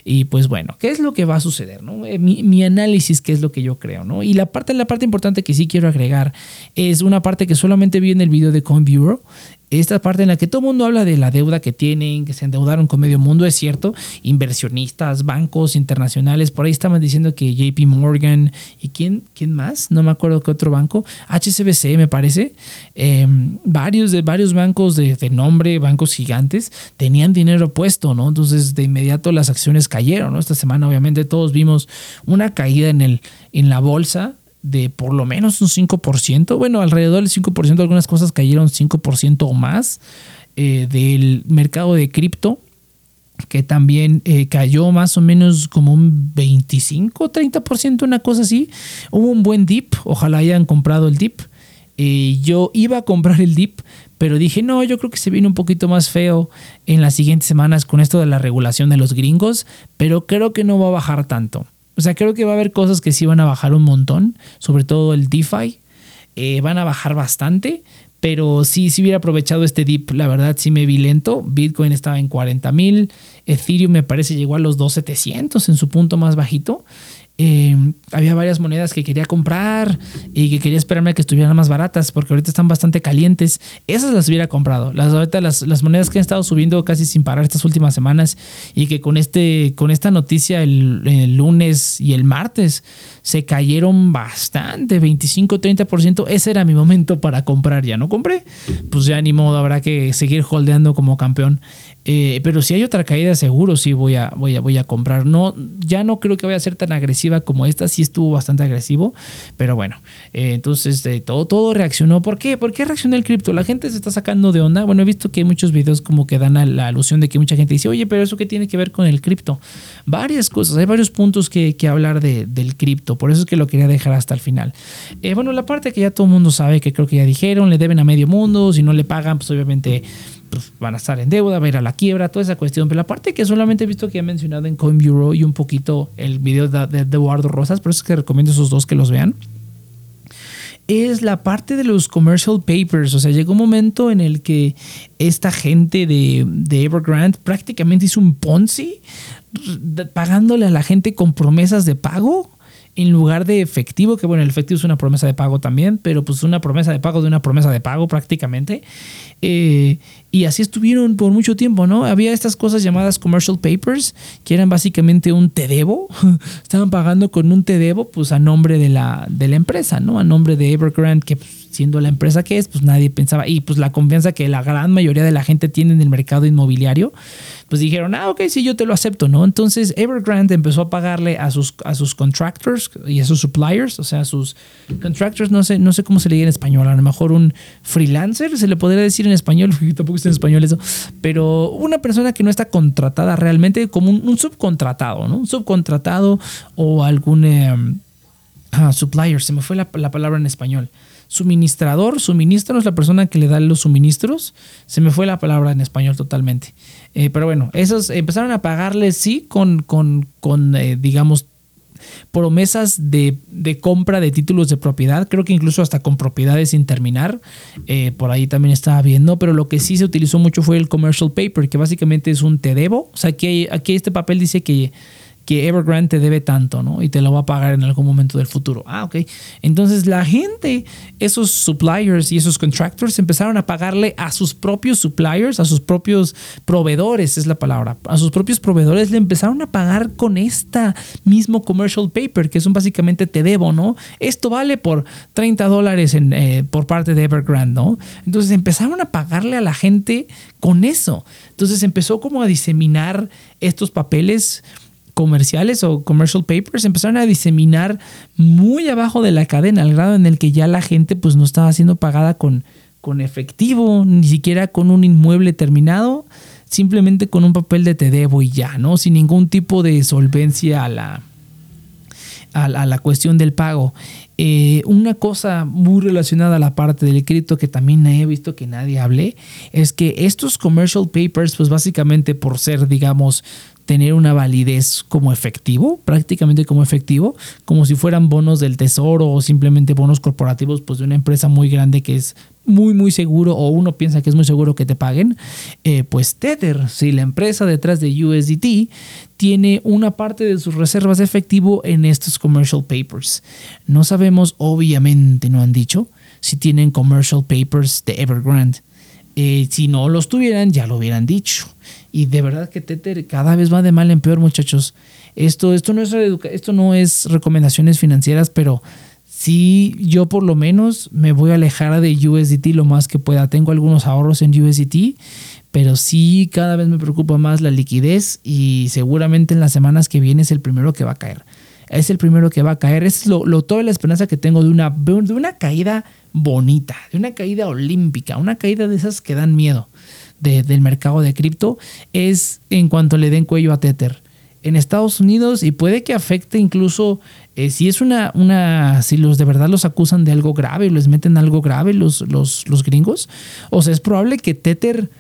Y pues bueno, ¿qué es lo que va a suceder? No? Eh, mi, análisis, ¿qué es lo que yo creo? ¿no? Y la parte, la parte importante que sí quiero agregar es una parte que solamente vi en el video de CoinBureau, esta parte en la que todo el mundo habla de la deuda que tienen, que se endeudaron con medio mundo, es cierto, inversionistas, bancos internacionales, por ahí estaban diciendo que JP Morgan y quién, quién más, no me acuerdo qué otro banco, HSBC me parece, em, varios de varios bancos de, de, nombre, bancos gigantes, tenían dinero puesto, ¿no? Entonces de inmediato las acciones cayeron, ¿no? Esta semana obviamente todos vimos una caída en, el, en la bolsa de por lo menos un 5%, bueno, alrededor del 5%, algunas cosas cayeron 5% o más eh, del mercado de cripto, que también eh, cayó más o menos como un 25, 30%, una cosa así. Hubo un buen dip, ojalá hayan comprado el dip. Eh, yo iba a comprar el dip, pero dije, no, yo creo que se viene un poquito más feo en las siguientes semanas con esto de la regulación de los gringos, pero creo que no va a bajar tanto. O sea, creo que va a haber cosas que sí van a bajar un montón, sobre todo el DeFi. Eh, van a bajar bastante, pero sí, si hubiera aprovechado este dip, la verdad sí me vi lento. Bitcoin estaba en 40 mil, Ethereum me parece llegó a los 2700 en su punto más bajito. Eh, había varias monedas que quería comprar y que quería esperarme a que estuvieran más baratas porque ahorita están bastante calientes. Esas las hubiera comprado. Las, ahorita las, monedas que han estado subiendo casi sin parar estas últimas semanas y que con, este, con esta noticia el, el lunes y el martes se cayeron bastante, 25-30%. Ese era mi momento para comprar. Ya no compré, pues ya ni modo, habrá que seguir holdeando como campeón. Eh, pero si hay otra caída, seguro sí voy a, voy a, voy a comprar. No, ya no creo que vaya a ser tan agresiva como esta. Sí estuvo bastante agresivo. Pero bueno, eh, entonces eh, todo, todo reaccionó. ¿Por qué? ¿Por qué reaccionó el cripto? La gente se está sacando de onda. Bueno, he visto que hay muchos videos como que dan a la alusión de que mucha gente dice, oye, pero eso qué tiene que ver con el cripto. Varias cosas, hay varios puntos que, que hablar de, del cripto. Por eso es que lo quería dejar hasta el final. bueno, la parte que ya todo el mundo sabe, que creo que ya dijeron, le deben a medio mundo. Si no le pagan, pues obviamente pues, van a estar en deuda, va a ir a la quiebra, toda esa cuestión. Pero la parte que solamente he visto que he mencionado en Coin Bureau y un poquito el video de, Eduardo Rosas, por eso es que recomiendo esos dos que los vean, es la parte de los commercial papers. O sea, llegó un momento en el que esta gente de, de Evergrande prácticamente hizo un Ponzi pagándole a la gente con promesas de pago en lugar de efectivo, que bueno, el efectivo es una promesa de pago también, pero pues una promesa de pago de una promesa de pago prácticamente. Eh, y así estuvieron por mucho tiempo, ¿no? Había estas cosas llamadas commercial papers, que eran básicamente un te debo. [laughs] Estaban pagando con un te debo, pues a nombre de la, de la empresa, ¿no? A nombre de Evergrande, que pues, siendo la empresa que es, pues nadie pensaba, y pues la confianza que la gran mayoría de la gente tiene en el mercado inmobiliario, pues dijeron, ah, ok, sí, yo te lo acepto, ¿no? Entonces Evergrande empezó a pagarle a sus, a sus contractors y a sus suppliers, o sea, a sus contractors, no sé, no sé cómo se le dice en español, a lo mejor un freelancer, se le podría decir en español, [laughs] tampoco está en español eso, pero una persona que no está contratada realmente como un, subcontratado, ¿no? Un subcontratado o algún eh, ah, supplier, se me fue la, la palabra en español suministrador, suministro es la persona que le da los suministros. Se me fue la palabra en español totalmente. Eh, pero bueno, esos empezaron a pagarle, sí, con, con, con eh, digamos, promesas de, compra de títulos de propiedad, creo que incluso hasta con propiedades sin terminar, eh, por ahí también estaba viendo, pero lo que sí se utilizó mucho fue el commercial paper, que básicamente es un te debo, o sea, aquí, aquí este papel dice que que Evergrande te debe tanto, ¿no? Y te lo va a pagar en algún momento del futuro. Ah, ok. Entonces la gente, esos suppliers y esos contractors empezaron a pagarle a sus propios suppliers, a sus propios proveedores, es la palabra, a sus propios proveedores le empezaron a pagar con esta mismo commercial paper, que es un básicamente te debo, ¿no? Esto vale por 30 dólares eh, por parte de Evergrande, ¿no? Entonces empezaron a pagarle a la gente con eso. Entonces empezó como a diseminar estos papeles comerciales o commercial papers empezaron a diseminar muy abajo de la cadena, al grado en el que ya la gente pues no estaba siendo pagada con, con efectivo, ni siquiera con un inmueble terminado, simplemente con un papel de te debo y ya, ¿no? Sin ningún tipo de solvencia a la, a, la cuestión del pago. Eh, una cosa muy relacionada a la parte del cripto que también he visto que nadie hable es que estos commercial papers, pues básicamente por ser, digamos, tener una validez como efectivo, prácticamente como efectivo, como si fueran bonos del tesoro o simplemente bonos corporativos pues de una empresa muy grande que es muy muy seguro o uno piensa que es muy seguro que te paguen, eh, pues Tether, si la empresa detrás de USDT tiene una parte de sus reservas de efectivo en estos commercial papers. No sabemos, obviamente no han dicho, si tienen commercial papers de Evergrande. Eh, si no los tuvieran, ya lo hubieran dicho. Y de verdad que Tether cada vez va de mal en peor, muchachos. Esto, esto, no, es esto no es recomendaciones financieras, pero sí yo por lo menos me voy a alejar de USDT lo más que pueda. Tengo algunos ahorros en USDT, pero sí cada vez me preocupa más la liquidez y seguramente en las semanas que viene es el primero que va a caer. Es el primero que va a caer. Es lo, lo toda la esperanza que tengo de una, de una caída bonita, de una caída olímpica, una caída de esas que dan miedo del mercado de cripto es en cuanto le den cuello a Tether en Estados Unidos y puede que afecte incluso eh, si es una, una, si los de verdad los acusan de algo grave, les meten algo grave los, los, los gringos, o sea, es probable que Tether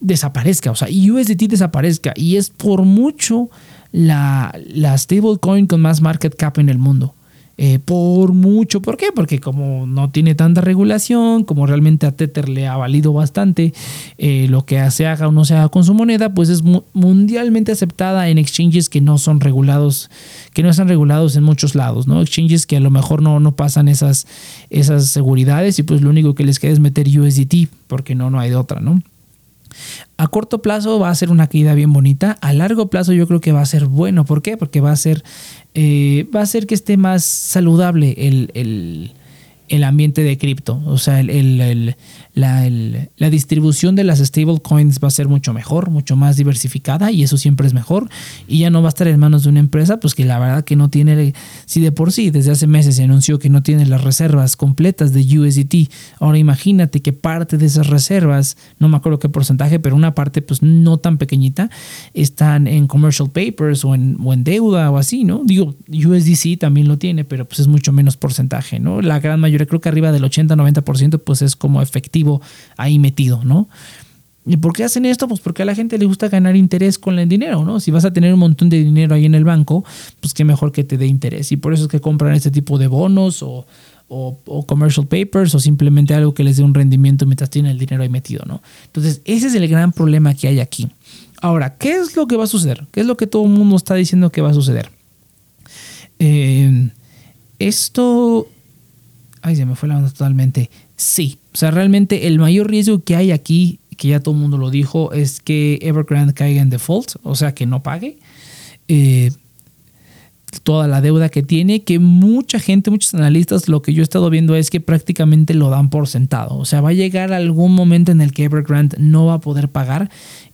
desaparezca, o sea, USDT desaparezca y es por mucho la, la stablecoin con más market cap en el mundo. Eh, por mucho. ¿Por qué? Porque como no tiene tanta regulación, como realmente a Tether le ha valido bastante eh, lo que se haga o no se haga con su moneda, pues es mundialmente aceptada en exchanges que no son regulados, que no están regulados en muchos lados, ¿no? Exchanges que a lo mejor no, no pasan esas, esas seguridades y pues lo único que les queda es meter USDT, porque no, no hay de otra, ¿no? A corto plazo va a ser una caída bien bonita. A largo plazo yo creo que va a ser bueno. ¿Por qué? Porque va a ser, eh, va a hacer que esté más saludable el, el, el ambiente de cripto. O sea, el, la, la, distribución de las stablecoins va a ser mucho mejor, mucho más diversificada y eso siempre es mejor. Y ya no va a estar en manos de una empresa, pues que la verdad que no tiene, si de por sí desde hace meses se anunció que no tiene las reservas completas de USDT. Ahora imagínate que parte de esas reservas, no me acuerdo qué porcentaje, pero una parte pues no tan pequeñita, están en commercial papers o en, o en deuda o así, ¿no? Digo, USDC también lo tiene, pero pues es mucho menos porcentaje, ¿no? La gran mayoría creo que arriba del 80-90% pues es como efectivo ahí metido, ¿no? ¿Y por qué hacen esto? Pues porque a la gente le gusta ganar interés con el dinero, ¿no? Si vas a tener un montón de dinero ahí en el banco, pues qué mejor que te dé interés. Y por eso es que compran este tipo de bonos o, o, commercial papers o simplemente algo que les dé un rendimiento mientras tienen el dinero ahí metido, ¿no? Entonces, ese es el gran problema que hay aquí. Ahora, ¿qué es lo que va a suceder? ¿Qué es lo que todo el mundo está diciendo que va a suceder? Eh, esto... Ay, se me fue la onda totalmente. Sí, o sea, realmente el mayor riesgo que hay aquí, que ya todo el mundo lo dijo, es que Evergrande caiga en default, o sea, que no pague. Eh, toda la deuda que tiene, que mucha gente, muchos analistas, lo que yo he estado viendo es que prácticamente lo dan por sentado. O sea, va a llegar algún momento en el que Evergrande no va a poder pagar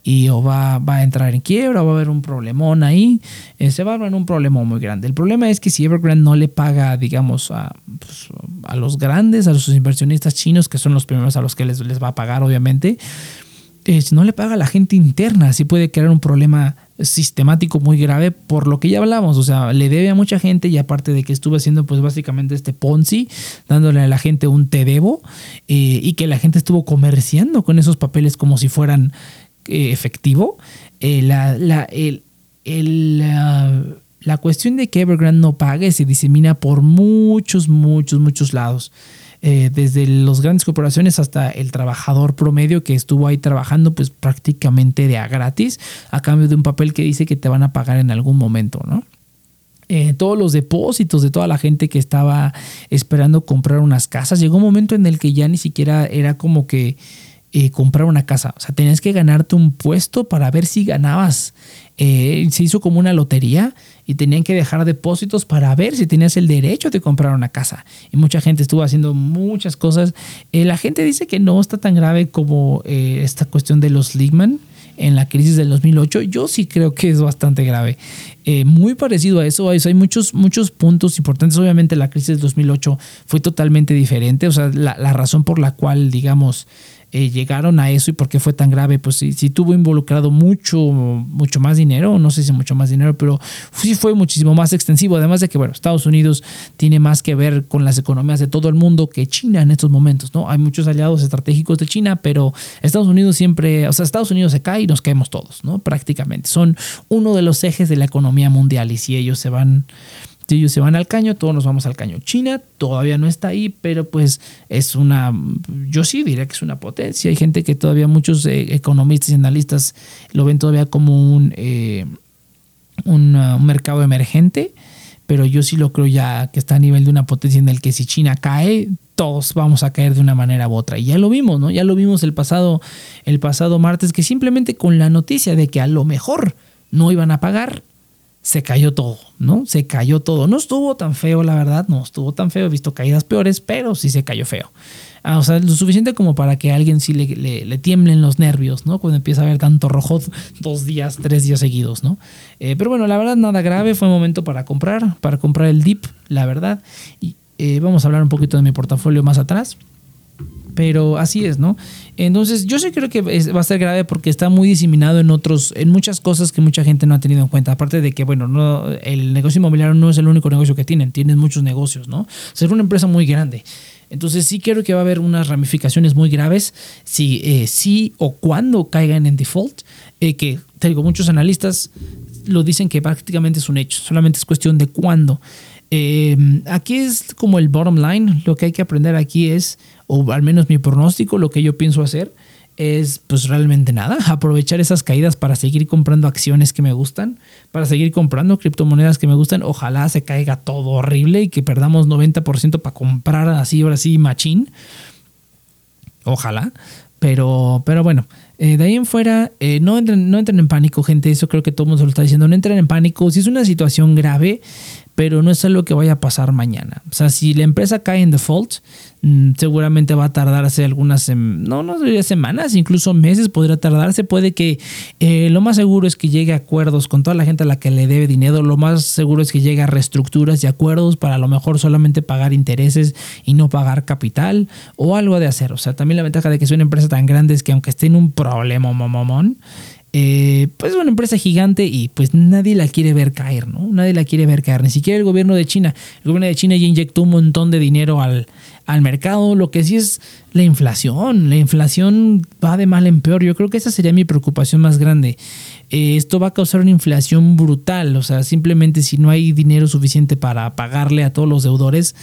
y o va, va a entrar en quiebra, va a haber un problemón ahí, eh, se va a abrir un problema muy grande. El problema es que si Evergrande no le paga, digamos, a, pues, a los grandes, a los inversionistas chinos, que son los primeros a los que les, les va a pagar, obviamente, eh, si no le paga a la gente interna, sí puede crear un problema sistemático muy grave por lo que ya hablamos, o sea, le debe a mucha gente y aparte de que estuvo haciendo pues básicamente este Ponzi, dándole a la gente un te debo eh, y que la gente estuvo comerciando con esos papeles como si fueran eh, efectivo, eh, la, la, el, la cuestión de que Evergrande no pague se disemina por muchos, muchos, muchos lados. Eh, desde las grandes corporaciones hasta el trabajador promedio que estuvo ahí trabajando pues prácticamente de a gratis a cambio de un papel que dice que te van a pagar en algún momento, ¿no? Eh, todos los depósitos de toda la gente que estaba esperando comprar unas casas. Llegó un momento en el que ya ni siquiera era como que eh, comprar una casa. O sea, tenías que ganarte un puesto para ver si ganabas. se hizo como una lotería y tenían que dejar depósitos para ver si tenías el derecho de comprar una casa. Y mucha gente estuvo haciendo muchas cosas. Eh, la gente dice que no está tan grave como eh, esta cuestión de los Ligman en la crisis del 2008, yo sí creo que es bastante grave. Eh, muy parecido a eso, hay, muchos, muchos puntos importantes. Obviamente la crisis del 2008 fue totalmente diferente, o sea, la razón por la cual, digamos, eh, llegaron a eso y por qué fue tan grave, pues sí, sí, tuvo involucrado mucho, mucho más dinero, no sé si mucho más dinero, pero sí fue muchísimo más extensivo, además de que, bueno, Estados Unidos tiene más que ver con las economías de todo el mundo que China en estos momentos, ¿no? Hay muchos aliados estratégicos de China, pero Estados Unidos siempre, o sea, Estados Unidos se cae y nos caemos todos, ¿no? Prácticamente. Son uno de los ejes de la economía mundial y si ellos se van ellos se van al caño, todos nos vamos al caño. China todavía no está ahí, pero pues es una, yo sí diría que es una potencia. Hay gente que todavía, muchos eh, economistas y analistas lo ven todavía como un, eh, uh, un, mercado emergente, pero yo sí lo creo ya que está a nivel de una potencia en el que si China cae, todos vamos a caer de una manera u otra. Y ya lo vimos, ¿no? Ya lo vimos el pasado, el pasado martes, que simplemente con la noticia de que a lo mejor no iban a pagar, se cayó todo, ¿no? Se cayó todo. No estuvo tan feo, la verdad, no estuvo tan feo. He visto caídas peores, pero sí se cayó feo. Ah, o sea, lo suficiente como para que a alguien sí le, le, tiemblen los nervios, ¿no? Cuando empieza a ver tanto rojo [laughs] dos días, tres días seguidos, ¿no? Eh, pero bueno, la verdad, nada grave. Fue momento para comprar, para comprar el dip, la verdad. Y eh, vamos a hablar un poquito de mi portafolio más atrás pero así es, ¿no? Entonces, yo sí creo que va a ser grave porque está muy diseminado en otros, en muchas cosas que mucha gente no ha tenido en cuenta. Aparte de que, bueno, no, el negocio inmobiliario no es el único negocio que tienen, tienen muchos negocios, ¿no? Ser una empresa muy grande. Entonces sí creo que va a haber unas ramificaciones muy graves si, eh, o cuando caigan en default, eh, que te digo, muchos analistas lo dicen que prácticamente es un hecho, solamente es cuestión de cuándo. Eh, aquí es como el bottom line, lo que hay que aprender aquí es o al menos mi pronóstico, lo que yo pienso hacer es pues realmente nada, [laughs] aprovechar esas caídas para seguir comprando acciones que me gustan, para seguir comprando criptomonedas que me gustan, ojalá se caiga todo horrible y que perdamos 90% para comprar así, ahora sí, machín, ojalá, pero, pero bueno, eh, de ahí en fuera, eh, no, entren, no entren en pánico, gente. Eso creo que todo el mundo se lo está diciendo. No entren en pánico. Si es una situación grave, pero no es algo que vaya a pasar mañana. O sea, si la empresa cae en default, mm, seguramente va a tardarse algunas, no, no semanas, incluso meses podría tardarse. Puede que eh, lo más seguro es que llegue a acuerdos con toda la gente a la que le debe dinero. Lo más seguro es que llegue a reestructuras y acuerdos para a lo mejor solamente pagar intereses y no pagar capital o algo de hacer. O sea, también la ventaja de que es una empresa tan grande es que aunque esté en un problema, mamón, eh, pues es una empresa gigante y pues nadie la quiere ver caer, ¿no? Nadie la quiere ver caer, ni siquiera el gobierno de China. El gobierno de China ya inyectó un montón de dinero al, al mercado, lo que sí es la inflación. La inflación va de mal en peor. Yo creo que esa sería mi preocupación más grande. Eh, esto va a causar una inflación brutal. O sea, simplemente si no hay dinero suficiente para pagarle a todos los deudores,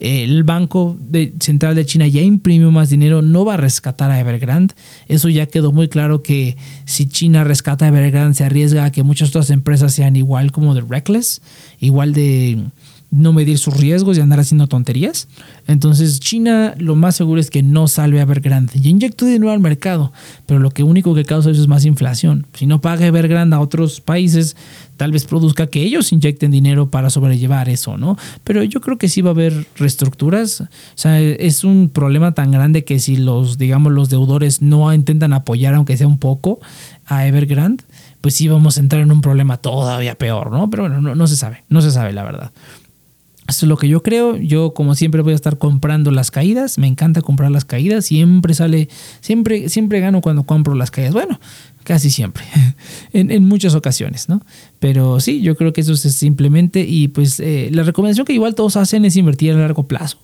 eh, el Banco Central de China ya imprimió más dinero, no va a rescatar a Evergrande. Eso ya quedó muy claro que si China rescata a Evergrande se arriesga a que muchas otras empresas sean igual como de Reckless, igual de no medir sus riesgos y andar haciendo tonterías. Entonces China lo más seguro es que no salve a Evergrande. Y inyectó de nuevo al mercado, pero lo que único que causa eso es más inflación. Si no paga Evergrande a otros países, tal vez produzca que ellos inyecten dinero para sobrellevar eso, ¿no? Pero yo creo que sí va a haber reestructuras. O sea, es un problema tan grande que si los, digamos, los deudores no intentan apoyar, aunque sea un poco, a Evergrande, pues sí vamos a entrar en un problema todavía peor, ¿no? Pero bueno, no, no se sabe, no se sabe la verdad. Esto es lo que yo creo. Yo, como siempre, voy a estar comprando las caídas. Me encanta comprar las caídas. Siempre sale, siempre, siempre gano cuando compro las caídas. Bueno, casi siempre, [laughs] en, muchas ocasiones, ¿no? Pero sí, yo creo que eso es simplemente. Y pues eh, la recomendación que igual todos hacen es invertir a largo plazo.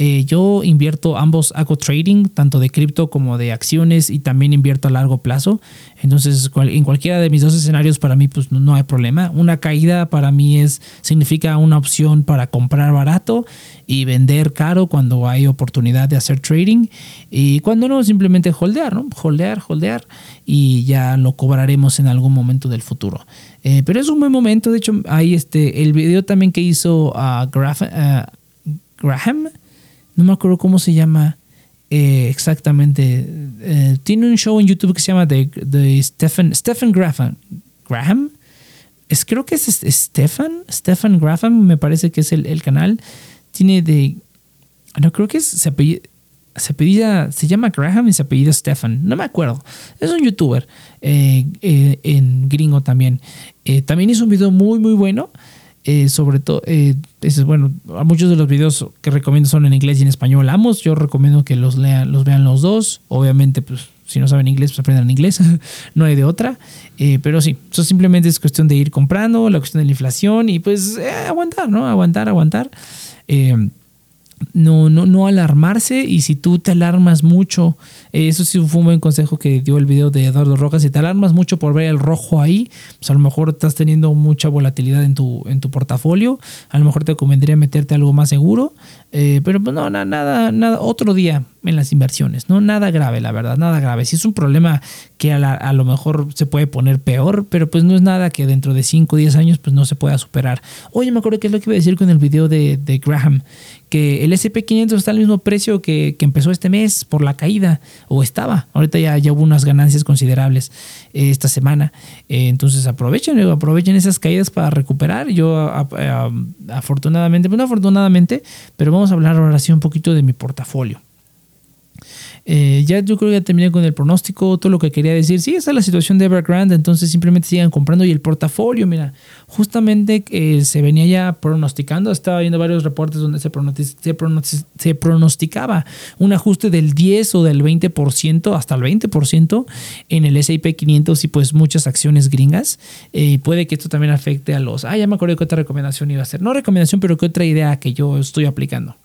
Eh, yo invierto ambos, hago trading, tanto de cripto como de acciones y también invierto a largo plazo. Entonces, en cualquiera de mis dos escenarios para mí pues no, hay problema. Una caída para mí es significa una opción para comprar barato y vender caro cuando hay oportunidad de hacer trading y cuando no simplemente holdear, ¿no? Holdear, holdear y ya lo cobraremos en algún momento del futuro. Eh, pero es un buen momento, de hecho, hay este el video también que hizo uh, Graham no me acuerdo cómo se llama eh, exactamente. Eh, tiene un show en YouTube que se llama The, Stephen, Stephen Graham. Graham. Es, creo que es Stephen. Stephen Graham, me parece que es el, canal. Tiene de. No, creo que es. Se apellida, se, se llama Graham y se apellida Stephen. No me acuerdo. Es un youtuber eh, en gringo también. también hizo un video muy, muy bueno. Eh, sobre todo, eh, bueno, muchos de los videos que recomiendo son en inglés y en español ambos. Yo recomiendo que los lean, los vean los dos. Obviamente, pues si no saben inglés, pues aprendan inglés. [laughs] no hay de otra. Eh, pero sí, eso simplemente es cuestión de ir comprando, la cuestión de la inflación y pues aguantar, ¿no? Aguantar, aguantar no, no, no alarmarse y si tú te alarmas mucho, eh, eso sí fue un buen consejo que dio el video de Eduardo Rojas, si te alarmas mucho por ver el rojo ahí, pues a lo mejor estás teniendo mucha volatilidad en tu, en tu portafolio, a lo mejor te convendría meterte algo más seguro, eh, pero pues no, nada, nada, otro día en las inversiones, ¿no? Nada grave, la verdad, nada grave. Si es un problema que a, lo mejor se puede poner peor, pero pues no es nada que dentro de 5 o 10 años pues no se pueda superar. Oye, me acuerdo que es lo que iba a decir con el video de, Graham, que el SP500 está al mismo precio que, empezó este mes por la caída, o estaba. Ahorita ya, ya hubo unas ganancias considerables eh, esta semana. Eh, entonces aprovechen, aprovechen esas caídas para recuperar. Yo afortunadamente, pues no afortunadamente, pero vamos a hablar ahora sí un poquito de mi portafolio. Eh, ya yo creo que ya terminé con el pronóstico, todo lo que quería decir. Sí, esa es la situación de Evergrande, entonces simplemente sigan comprando. Y el portafolio, mira, justamente eh, se venía ya pronosticando, estaba viendo varios reportes donde se, pronosticaba un ajuste del 10 o del 20%, hasta el 20% en el S&P 500 y pues muchas acciones gringas. Eh, puede que esto también afecte a los... Ah, ya me acuerdo que otra recomendación iba a ser. No recomendación, pero que otra idea que yo estoy aplicando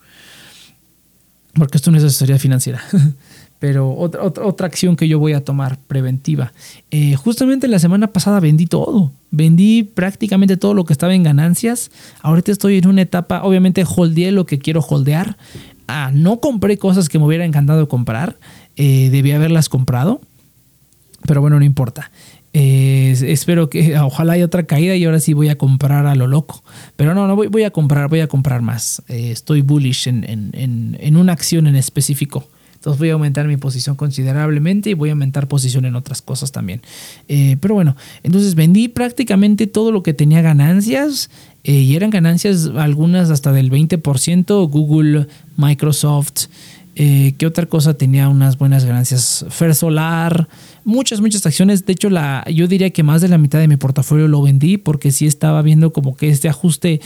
porque esto no es asesoría financiera, [laughs] pero otra, otra, acción que yo voy a tomar preventiva. Eh, justamente la semana pasada vendí todo, vendí prácticamente todo lo que estaba en ganancias. Ahorita estoy en una etapa, obviamente holdeé lo que quiero holdear. Ah, no compré cosas que me hubiera encantado comprar, eh, debía haberlas comprado, pero bueno, no importa. Eh, espero que [laughs] ojalá haya otra caída y ahora sí voy a comprar a lo loco. Pero no, no voy, a comprar, voy a comprar más. Eh, estoy bullish en, una acción en específico. Entonces voy a aumentar mi posición considerablemente y voy a aumentar posición en otras cosas también. Eh, pero bueno, entonces vendí prácticamente todo lo que tenía ganancias y eran ganancias algunas hasta del 20%. Google, Microsoft, ¿Qué otra cosa tenía unas buenas ganancias? Fer Solar, muchas, muchas acciones. De hecho, la, yo diría que más de la mitad de mi portafolio lo vendí porque sí estaba viendo como que este ajuste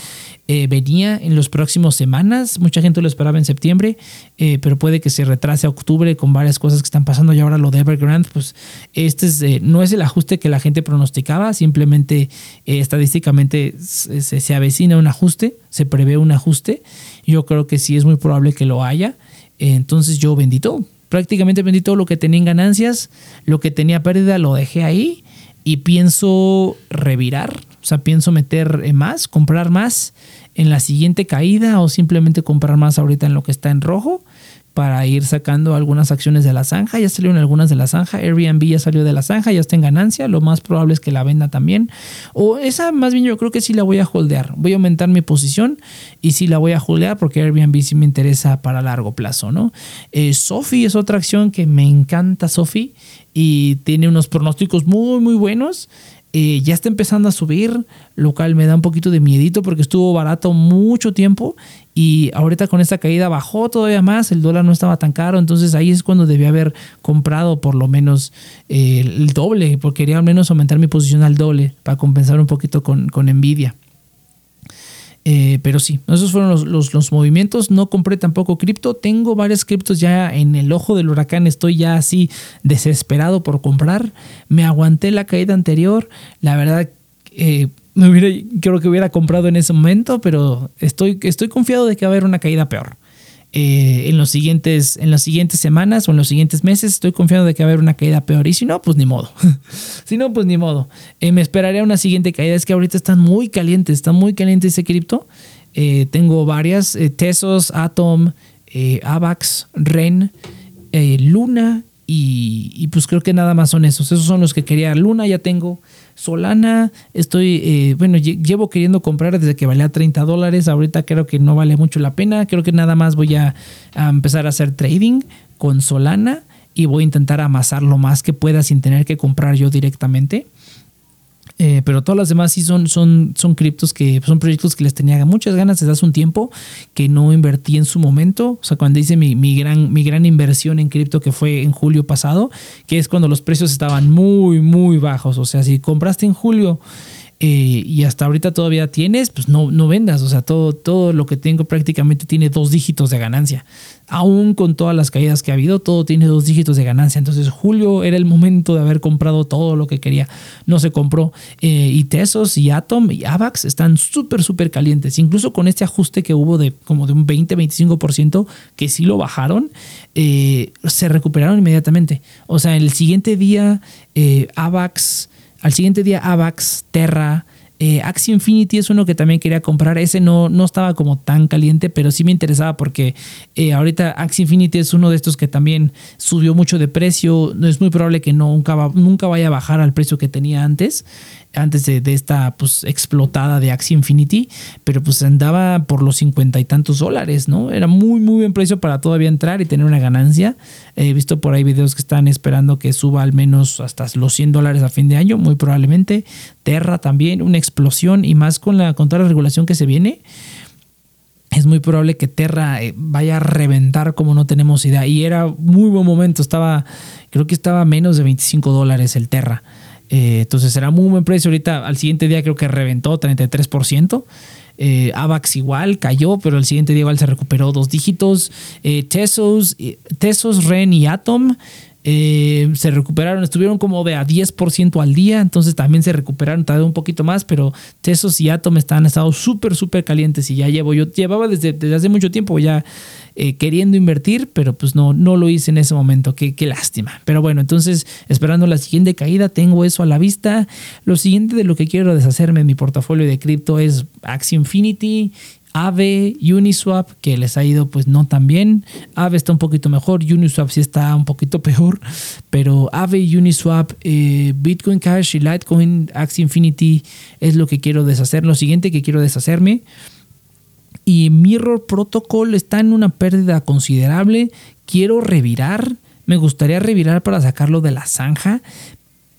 eh, venía en las próximas semanas. Mucha gente lo esperaba en septiembre, eh, pero puede que se retrase a octubre con varias cosas que están pasando. Y ahora lo de Evergrande, pues este es, no es el ajuste que la gente pronosticaba, simplemente estadísticamente se, se avecina un ajuste, se prevé un ajuste. Yo creo que sí es muy probable que lo haya. Entonces yo vendí todo. Prácticamente vendí todo lo que tenía en ganancias, lo que tenía pérdida lo dejé ahí y pienso revirar, o sea, pienso meter más, comprar más en la siguiente caída o simplemente comprar más ahorita en lo que está en rojo. Para ir sacando algunas acciones de la zanja. Ya salieron algunas de la zanja. Airbnb ya salió de la zanja, ya está en ganancia. Lo más probable es que la venda también. O esa más bien yo creo que sí la voy a holdear. Voy a aumentar mi posición y sí la voy a holdear porque Airbnb sí me interesa para largo plazo, ¿no? Eh, Sophie es otra acción que me encanta Sophie y tiene unos pronósticos muy, muy buenos. Eh, ya está empezando a subir, lo cual me da un poquito de miedito porque estuvo barato mucho tiempo y ahorita con esta caída bajó todavía más, el dólar no estaba tan caro, entonces ahí es cuando debía haber comprado por lo menos eh, el doble, porque quería al menos aumentar mi posición al doble para compensar un poquito con, con Nvidia. Eh, pero sí, esos fueron los, los, movimientos. No compré tampoco cripto. Tengo varios criptos ya en el ojo del huracán. Estoy ya así desesperado por comprar. Me aguanté la caída anterior. La verdad, eh, me hubiera, creo que hubiera comprado en ese momento, pero estoy, estoy confiado de que va a haber una caída peor. Eh, en, los siguientes, en las siguientes semanas o en los siguientes meses estoy confiando de que va a haber una caída peor. Y si no, pues ni modo. [laughs] si no, pues ni modo. Eh, me esperaría una siguiente caída. Es que ahorita están muy calientes, está muy caliente ese cripto. Eh, tengo varias, Tesos, Atom, Avax, Ren, Luna y, y, pues creo que nada más son esos. Esos son los que quería. Luna ya tengo. Solana, estoy, eh, bueno, llevo queriendo comprar desde que valía 30 dólares. Ahorita creo que no vale mucho la pena. Creo que nada más voy a, a empezar a hacer trading con Solana y voy a intentar amasar lo más que pueda sin tener que comprar yo directamente. Eh, pero todas las demás sí son, son, son criptos que son proyectos que les tenía muchas ganas desde hace un tiempo que no invertí en su momento. O sea, cuando hice mi, mi gran, mi gran inversión en cripto que fue en julio pasado, que es cuando los precios estaban muy, muy bajos. O sea, si compraste en julio eh, y hasta ahorita todavía tienes, pues no, no vendas. O sea, todo, todo lo que tengo prácticamente tiene dos dígitos de ganancia. Aún con todas las caídas que ha habido, todo tiene dos dígitos de ganancia. Entonces, julio era el momento de haber comprado todo lo que quería. No se compró. Eh, y Tesos y Atom y Avax están súper, súper calientes. Incluso con este ajuste que hubo de como de un 20-25%, que sí lo bajaron, eh, se recuperaron inmediatamente. O sea, el siguiente día, Avax al siguiente día Avax, Terra, eh, Axie Infinity es uno que también quería comprar. Ese no, no estaba como tan caliente, pero sí me interesaba porque eh, ahorita Axie Infinity es uno de estos que también subió mucho de precio. Es muy probable que nunca, nunca vaya a bajar al precio que tenía antes antes de, esta pues explotada de Axie Infinity, pero pues andaba por los cincuenta y tantos dólares, ¿no? Era muy, muy buen precio para todavía entrar y tener una ganancia. He visto por ahí videos que están esperando que suba al menos hasta los 100 dólares a fin de año, muy probablemente. Terra también, una explosión y más con, la, con la regulación que se viene es muy probable que Terra eh, vaya a reventar como no tenemos idea. Y era muy buen momento, estaba, creo que estaba menos de 25 dólares el Terra. Eh, entonces será muy buen precio. Ahorita al siguiente día creo que reventó 33%. Eh, Avax igual cayó, pero el siguiente día igual se recuperó dos dígitos. Eh, Tesos, Tesos, Ren y Atom eh, se recuperaron, estuvieron como de a 10% al día, entonces también se recuperaron tardó un poquito más, pero Tesos y Atom están, estado súper, súper calientes y ya llevo, yo llevaba desde, desde hace mucho tiempo ya eh, queriendo invertir, pero pues no, no lo hice en ese momento, qué, qué lástima. Pero bueno, entonces esperando la siguiente caída, tengo eso a la vista. Lo siguiente de lo que quiero deshacerme en mi portafolio de cripto es Axie Infinity Ave, Uniswap, que les ha ido pues no tan bien. Ave está un poquito mejor, Uniswap sí está un poquito [laughs] peor, pero Ave, Uniswap, eh, Bitcoin Cash y Litecoin, Axie Infinity es lo que quiero deshacer. Lo siguiente que quiero deshacerme. Y Mirror Protocol está en una pérdida considerable. Quiero revirar. Me gustaría revirar para sacarlo de la zanja.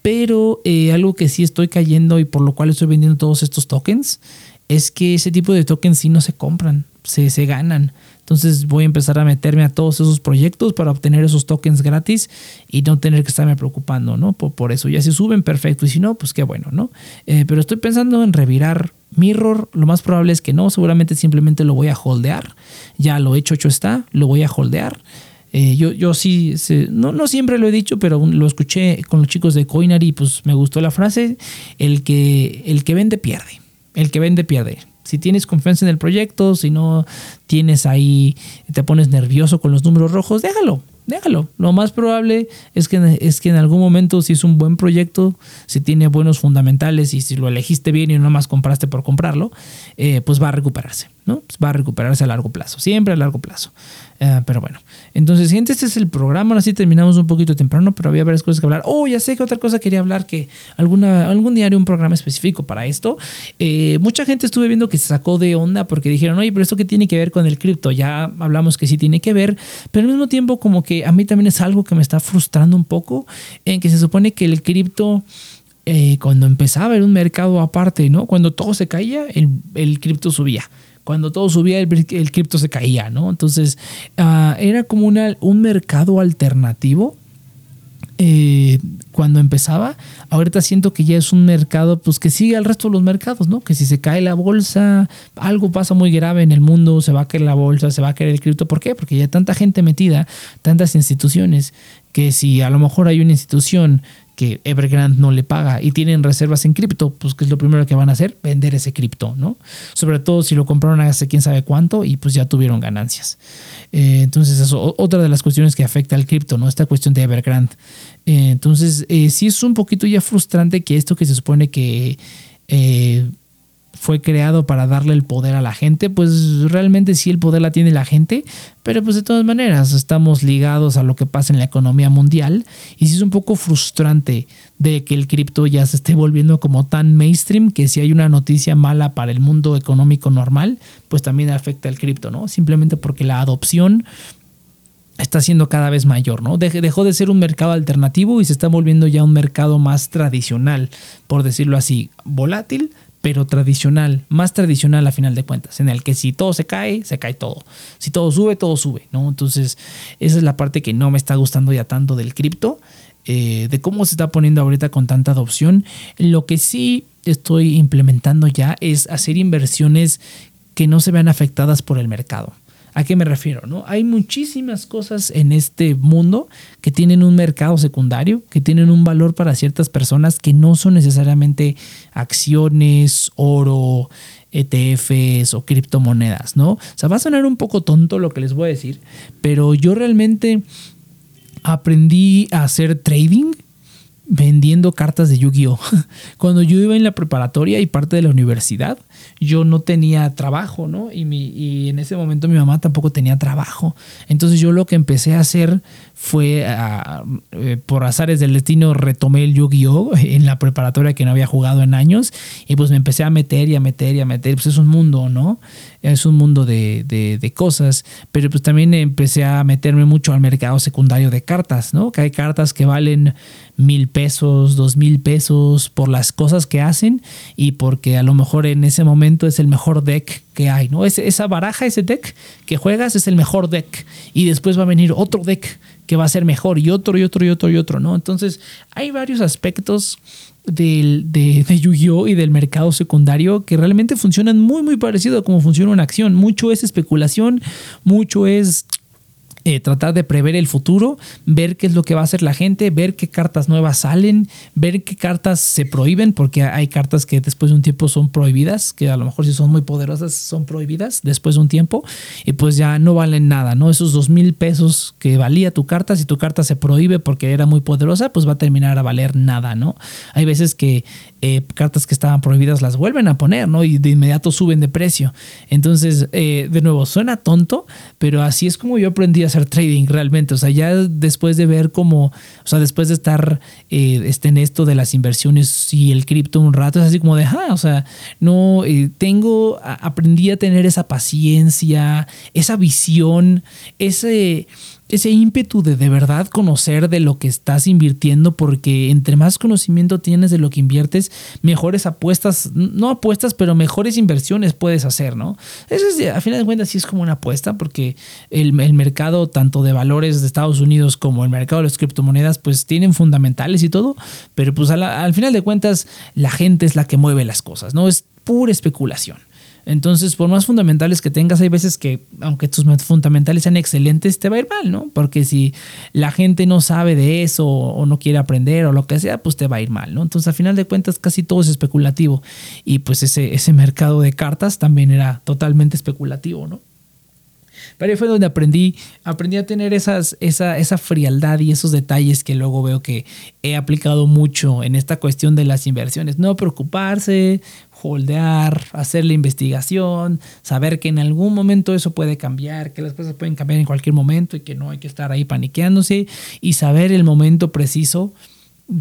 Pero eh, algo que sí estoy cayendo y por lo cual estoy vendiendo todos estos tokens es que ese tipo de tokens sí no se compran, se, se ganan. Entonces voy a empezar a meterme a todos esos proyectos para obtener esos tokens gratis y no tener que estarme preocupando, ¿no? Por, eso, ya si suben, perfecto, y si no, pues qué bueno, ¿no? Eh, pero estoy pensando en revirar Mirror, lo más probable es que no, seguramente simplemente lo voy a holdear, ya lo hecho, hecho está, lo voy a holdear. Eh, yo, yo sí, no, no siempre lo he dicho, pero lo escuché con los chicos de Coinary pues me gustó la frase, el que, el que vende pierde el que vende pierde. Si tienes confianza en el proyecto, si no tienes ahí, te pones nervioso con los números rojos, déjalo, déjalo. Lo más probable es que, es que en algún momento, si es un buen proyecto, si tiene buenos fundamentales y si lo elegiste bien y no más compraste por comprarlo, eh, pues va a recuperarse. ¿no? Pues va a recuperarse a largo plazo, siempre a largo plazo. Eh, pero bueno, entonces, gente, este es el programa. Ahora sí terminamos un poquito temprano, pero había varias cosas que hablar. Oh, ya sé que otra cosa quería hablar, que alguna, algún diario, un programa específico para esto. Eh, mucha gente estuve viendo que se sacó de onda porque dijeron, oye, pero esto qué tiene que ver con el cripto. Ya hablamos que sí tiene que ver, pero al mismo tiempo como que a mí también es algo que me está frustrando un poco, en que se supone que el cripto... Eh, cuando empezaba era un mercado aparte, ¿no? Cuando todo se caía, el, el cripto subía cuando todo subía el, cripto se caía, ¿no? Entonces ah, era como una, un mercado alternativo eh, cuando empezaba. Ahorita siento que ya es un mercado pues que sigue al resto de los mercados, ¿no? Que si se cae la bolsa, algo pasa muy grave en el mundo, se va a caer la bolsa, se va a caer el cripto. ¿Por qué? Porque ya hay tanta gente metida, tantas instituciones, que si a lo mejor hay una institución que Evergrande no le paga y tienen reservas en cripto, pues que es lo primero que van a hacer, vender ese cripto, ¿no? Sobre todo si lo compraron hace quién sabe cuánto y pues ya tuvieron ganancias. Eh, entonces, eso, otra de las cuestiones que afecta al cripto, ¿no? Esta cuestión de Evergrande. Eh, entonces, eh, sí es un poquito ya frustrante que esto que se supone que fue creado para darle el poder a la gente, pues realmente sí el poder la tiene la gente, pero pues de todas maneras estamos ligados a lo que pasa en la economía mundial y sí es un poco frustrante de que el cripto ya se esté volviendo como tan mainstream que si hay una noticia mala para el mundo económico normal, pues también afecta el cripto, ¿no? Simplemente porque la adopción está siendo cada vez mayor, ¿no? Dejó de ser un mercado alternativo y se está volviendo ya un mercado más tradicional, por decirlo así, volátil, pero tradicional, más tradicional a final de cuentas, en el que si todo se cae, se cae todo. Si todo sube, todo sube, ¿no? Entonces, esa es la parte que no me está gustando ya tanto del cripto, eh, de cómo se está poniendo ahorita con tanta adopción. Lo que sí estoy implementando ya es hacer inversiones que no se vean afectadas por el mercado. ¿A qué me refiero? No? Hay muchísimas cosas en este mundo que tienen un mercado secundario, que tienen un valor para ciertas personas que no son necesariamente acciones, oro, ETFs o criptomonedas, ¿no? O sea, va a sonar un poco tonto lo que les voy a decir, pero yo realmente aprendí a hacer trading vendiendo cartas de Yu-Gi-Oh. [laughs] Cuando yo iba en la preparatoria y parte de la universidad, yo no tenía trabajo, ¿no? Y, mi, y en ese momento mi mamá tampoco tenía trabajo. Entonces yo lo que empecé a hacer fue, eh, por azares del destino, retomé el Yu-Gi-Oh [laughs] en la preparatoria que no había jugado en años y pues me empecé a meter y a meter y a meter. Pues es un mundo, ¿no? Es un mundo de, de cosas, pero pues también empecé a meterme mucho al mercado secundario de cartas, ¿no? Que hay cartas que valen mil pesos, dos mil pesos por las cosas que hacen y porque a lo mejor en ese momento es el mejor deck que hay, ¿no? esa baraja, ese deck que juegas es el mejor deck y después va a venir otro deck que va a ser mejor y otro y otro y otro y otro, ¿no? Entonces hay varios aspectos del, de, de Yu-Gi-Oh! y del mercado secundario que realmente funcionan muy, muy parecido a cómo funciona una acción. Mucho es especulación, mucho es eh, tratar de prever el futuro, ver qué es lo que va a hacer la gente, ver qué cartas nuevas salen, ver qué cartas se prohíben, porque hay cartas que después de un tiempo son prohibidas, que a lo mejor si son muy poderosas son prohibidas después de un tiempo, y pues ya no valen nada, ¿no? Esos dos mil pesos que valía tu carta, si tu carta se prohíbe porque era muy poderosa, pues va a terminar a valer nada, ¿no? Hay veces que eh, cartas que estaban prohibidas las vuelven a poner, ¿no? Y de inmediato suben de precio. Entonces, eh, de nuevo, suena tonto, pero así es como yo aprendí a trading realmente. O sea, ya después de ver cómo, o sea, después de estar eh, este, en esto de las inversiones y el cripto un rato, es así como de, ah, o sea, no, tengo, aprendí a tener esa paciencia, esa visión, ese ese ímpetu de de verdad conocer de lo que estás invirtiendo, porque entre más conocimiento tienes de lo que inviertes, mejores apuestas, no apuestas, pero mejores inversiones puedes hacer, ¿no? Eso es, a final de cuentas, sí es como una apuesta, porque el, mercado tanto de valores de Estados Unidos como el mercado de las criptomonedas, pues tienen fundamentales y todo, pero pues al final de cuentas, la gente es la que mueve las cosas, ¿no? Es pura especulación. Entonces, por más fundamentales que tengas, hay veces que, aunque tus fundamentales sean excelentes, te va a ir mal, ¿no? Porque si la gente no sabe de eso o no quiere aprender o lo que sea, pues te va a ir mal, ¿no? Entonces, al final de cuentas, casi todo es especulativo. Y pues ese, ese mercado de cartas también era totalmente especulativo, ¿no? Pero ahí fue donde aprendí, aprendí a tener esa, esa frialdad y esos detalles que luego veo que he aplicado mucho en esta cuestión de las inversiones. No preocuparse, holdear, hacer la investigación, saber que en algún momento eso puede cambiar, que las cosas pueden cambiar en cualquier momento y que no hay que estar ahí paniqueándose y saber el momento preciso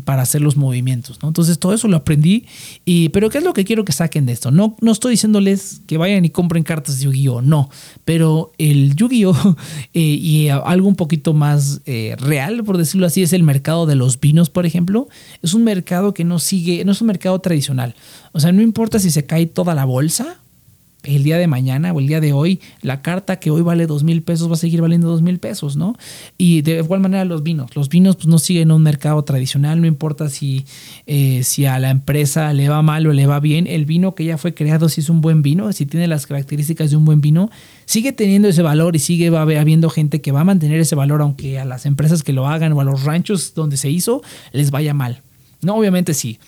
para hacer los movimientos, ¿no? Entonces todo eso lo aprendí, y, pero ¿qué es lo que quiero que saquen de esto? No, no estoy diciéndoles que vayan y compren cartas de Yu-Gi-Oh, no, pero el Yu-Gi-Oh [laughs] eh, y algo un poquito más eh, real, por decirlo así, es el mercado de los vinos, por ejemplo, es un mercado que no sigue, no es un mercado tradicional, o sea, no importa si se cae toda la bolsa, el día de mañana o el día de hoy, la carta que hoy vale dos mil pesos va a seguir valiendo dos mil pesos, ¿no? Y de igual manera los vinos. Los vinos pues, no siguen un mercado tradicional, no importa si, eh, si a la empresa le va mal o le va bien. El vino que ya fue creado, si es un buen vino, si tiene las características de un buen vino, sigue teniendo ese valor y sigue habiendo gente que va a mantener ese valor, aunque a las empresas que lo hagan o a los ranchos donde se hizo les vaya mal. No, obviamente sí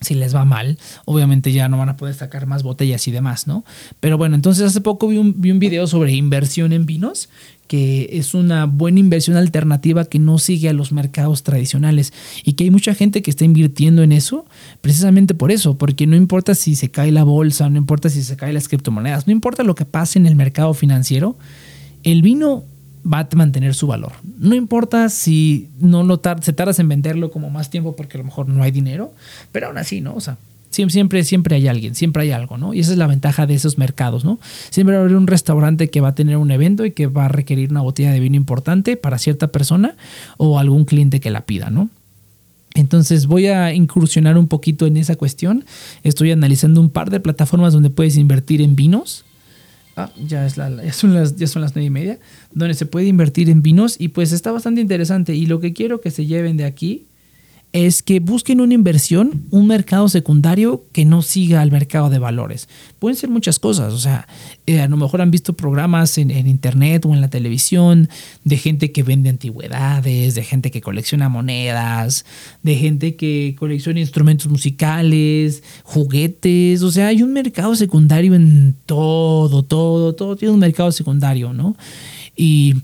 si les va mal, obviamente ya no van a poder sacar más botellas y demás, ¿no? Pero bueno, entonces hace poco vi un, vi un video sobre inversión en vinos, que es una buena inversión alternativa que no sigue a los mercados tradicionales y que hay mucha gente que está invirtiendo en eso precisamente por eso, porque no importa si se cae la bolsa, no importa si se caen las criptomonedas, no importa lo que pase en el mercado financiero, el vino va a mantener su valor. No importa si no lo se tardas en venderlo como más tiempo porque a lo mejor no hay dinero, pero aún así, ¿no? O sea, siempre, siempre hay alguien, siempre hay algo, ¿no? Y esa es la ventaja de esos mercados, ¿no? Siempre va a haber un restaurante que va a tener un evento y que va a requerir una botella de vino importante para cierta persona o algún cliente que la pida, ¿no? Entonces voy a incursionar un poquito en esa cuestión. Estoy analizando un par de plataformas donde puedes invertir en vinos Ah, ya, es la, ya, son las, ya son las y media, donde se puede invertir en vinos y pues está bastante interesante. Y lo que quiero que se lleven de aquí es que busquen una inversión, un mercado secundario que no siga al mercado de valores. Pueden ser muchas cosas, o sea, eh, a lo mejor han visto programas en, internet o en la televisión de gente que vende antigüedades, de gente que colecciona monedas, de gente que colecciona instrumentos musicales, juguetes, o sea, hay un mercado secundario en todo, todo, todo tiene un mercado secundario, ¿no? Y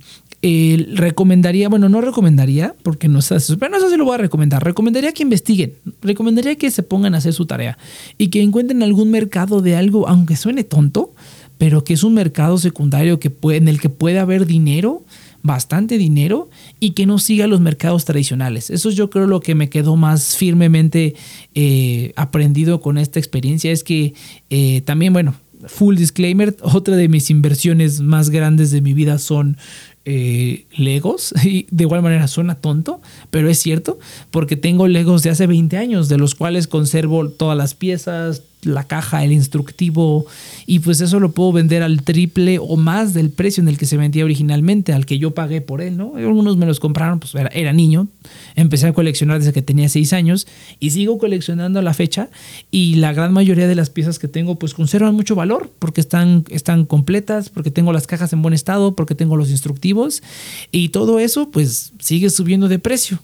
eh, recomendaría, bueno, no recomendaría, porque no sé, pero no sé si lo voy a recomendar. Recomendaría que investiguen, recomendaría que se pongan a hacer su tarea y que encuentren algún mercado de algo, aunque suene tonto, pero que es un mercado secundario que puede, en el que puede haber dinero, bastante dinero, y que no siga los mercados tradicionales. Eso yo creo lo que me quedó más firmemente eh, aprendido con esta experiencia, es que eh, también, bueno, full disclaimer, otra de mis inversiones más grandes de mi vida son eh, Legos. [laughs] Y de igual manera suena tonto, pero es cierto, porque tengo Legos de hace 20 años, de los cuales conservo todas las piezas, la caja, el instructivo, y pues eso lo puedo vender al triple o más del precio en el que se vendía originalmente, al que yo pagué por él, ¿no? Algunos me los compraron, pues era, niño, empecé a coleccionar desde que tenía 6 años y sigo coleccionando a la fecha y la gran mayoría de las piezas que tengo pues conservan mucho valor porque están, están completas, porque tengo las cajas en buen estado, porque tengo los instructivos y todo eso pues sigue subiendo de precio.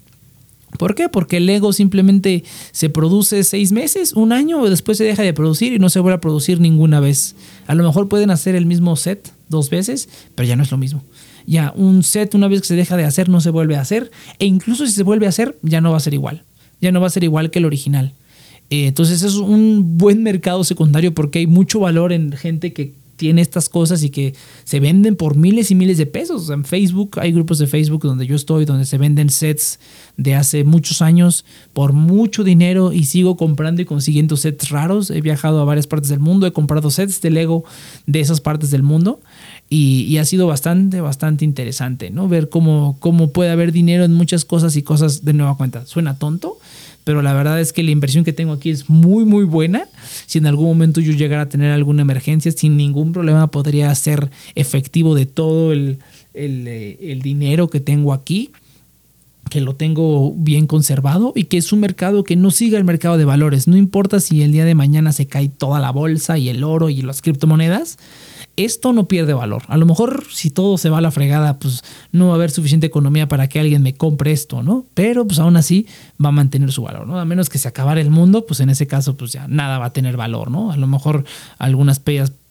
¿Por qué? Porque el Lego simplemente se produce seis meses, un año, después se deja de producir y no se vuelve a producir ninguna vez. A lo mejor pueden hacer el mismo set dos veces, pero ya no es lo mismo. Ya un set una vez que se deja de hacer no se vuelve a hacer e incluso si se vuelve a hacer ya no va a ser igual. Ya no va a ser igual que el original. Eh, entonces es un buen mercado secundario porque hay mucho valor en gente que tiene estas cosas y que se venden por miles y miles de pesos. En Facebook hay grupos de Facebook donde yo estoy, donde se venden sets de hace muchos años por mucho dinero y sigo comprando y consiguiendo sets raros. He viajado a varias partes del mundo, he comprado sets de Lego de esas partes del mundo y, ha sido bastante, bastante interesante, ¿no? Ver cómo, cómo puede haber dinero en muchas cosas y cosas de nueva cuenta. Suena tonto, pero la verdad es que la inversión que tengo aquí es muy, muy buena. Si en algún momento yo llegara a tener alguna emergencia, sin ningún problema podría ser efectivo de todo el, eh, el, dinero que tengo aquí que lo tengo bien conservado y que es un mercado que no siga el mercado de valores. No importa si el día de mañana se cae toda la bolsa y el oro y las criptomonedas, esto no pierde valor. A lo mejor si todo se va a la fregada, pues no va a haber suficiente economía para que alguien me compre esto, ¿no? Pero pues aún así va a mantener su valor, ¿no? A menos que se acabara el mundo, pues en ese caso pues ya nada va a tener valor, ¿no? A lo mejor algunas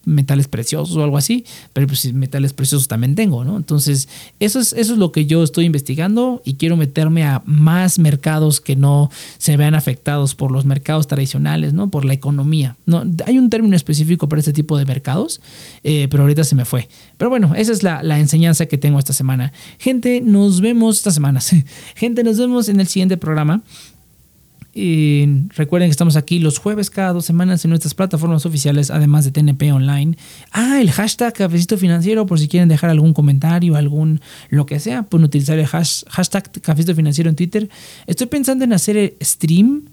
metales preciosos o algo así, pero pues metales preciosos también tengo, ¿no? Entonces, eso es, eso es lo que yo estoy investigando y quiero meterme a más mercados que no se vean afectados por los mercados tradicionales, ¿no? Por la economía. No, hay un término específico para este tipo de mercados, eh, pero ahorita se me fue. Pero bueno, esa es la, la enseñanza que tengo esta semana. Gente, nos vemos esta semana. [laughs] Gente, nos vemos en el siguiente programa. Y recuerden que estamos aquí los jueves cada dos semanas en nuestras plataformas oficiales, además de TNP Online. Ah, el hashtag Cafecito Financiero, por si quieren dejar algún comentario, algún lo que sea, pueden utilizar el hashtag Cafecito Financiero en Twitter. Estoy pensando en hacer stream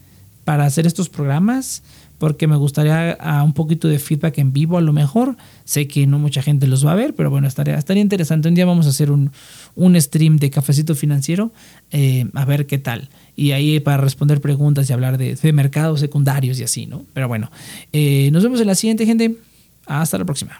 para hacer estos programas porque me gustaría a un poquito de feedback en vivo a lo mejor. Sé que no mucha gente los va a ver, pero bueno, estaría, estaría interesante. Un día vamos a hacer un, un stream de cafecito financiero, eh, a ver qué tal. Y ahí para responder preguntas y hablar de, mercados secundarios y así, ¿no? Pero bueno, eh, nos vemos en la siguiente, gente. Hasta la próxima.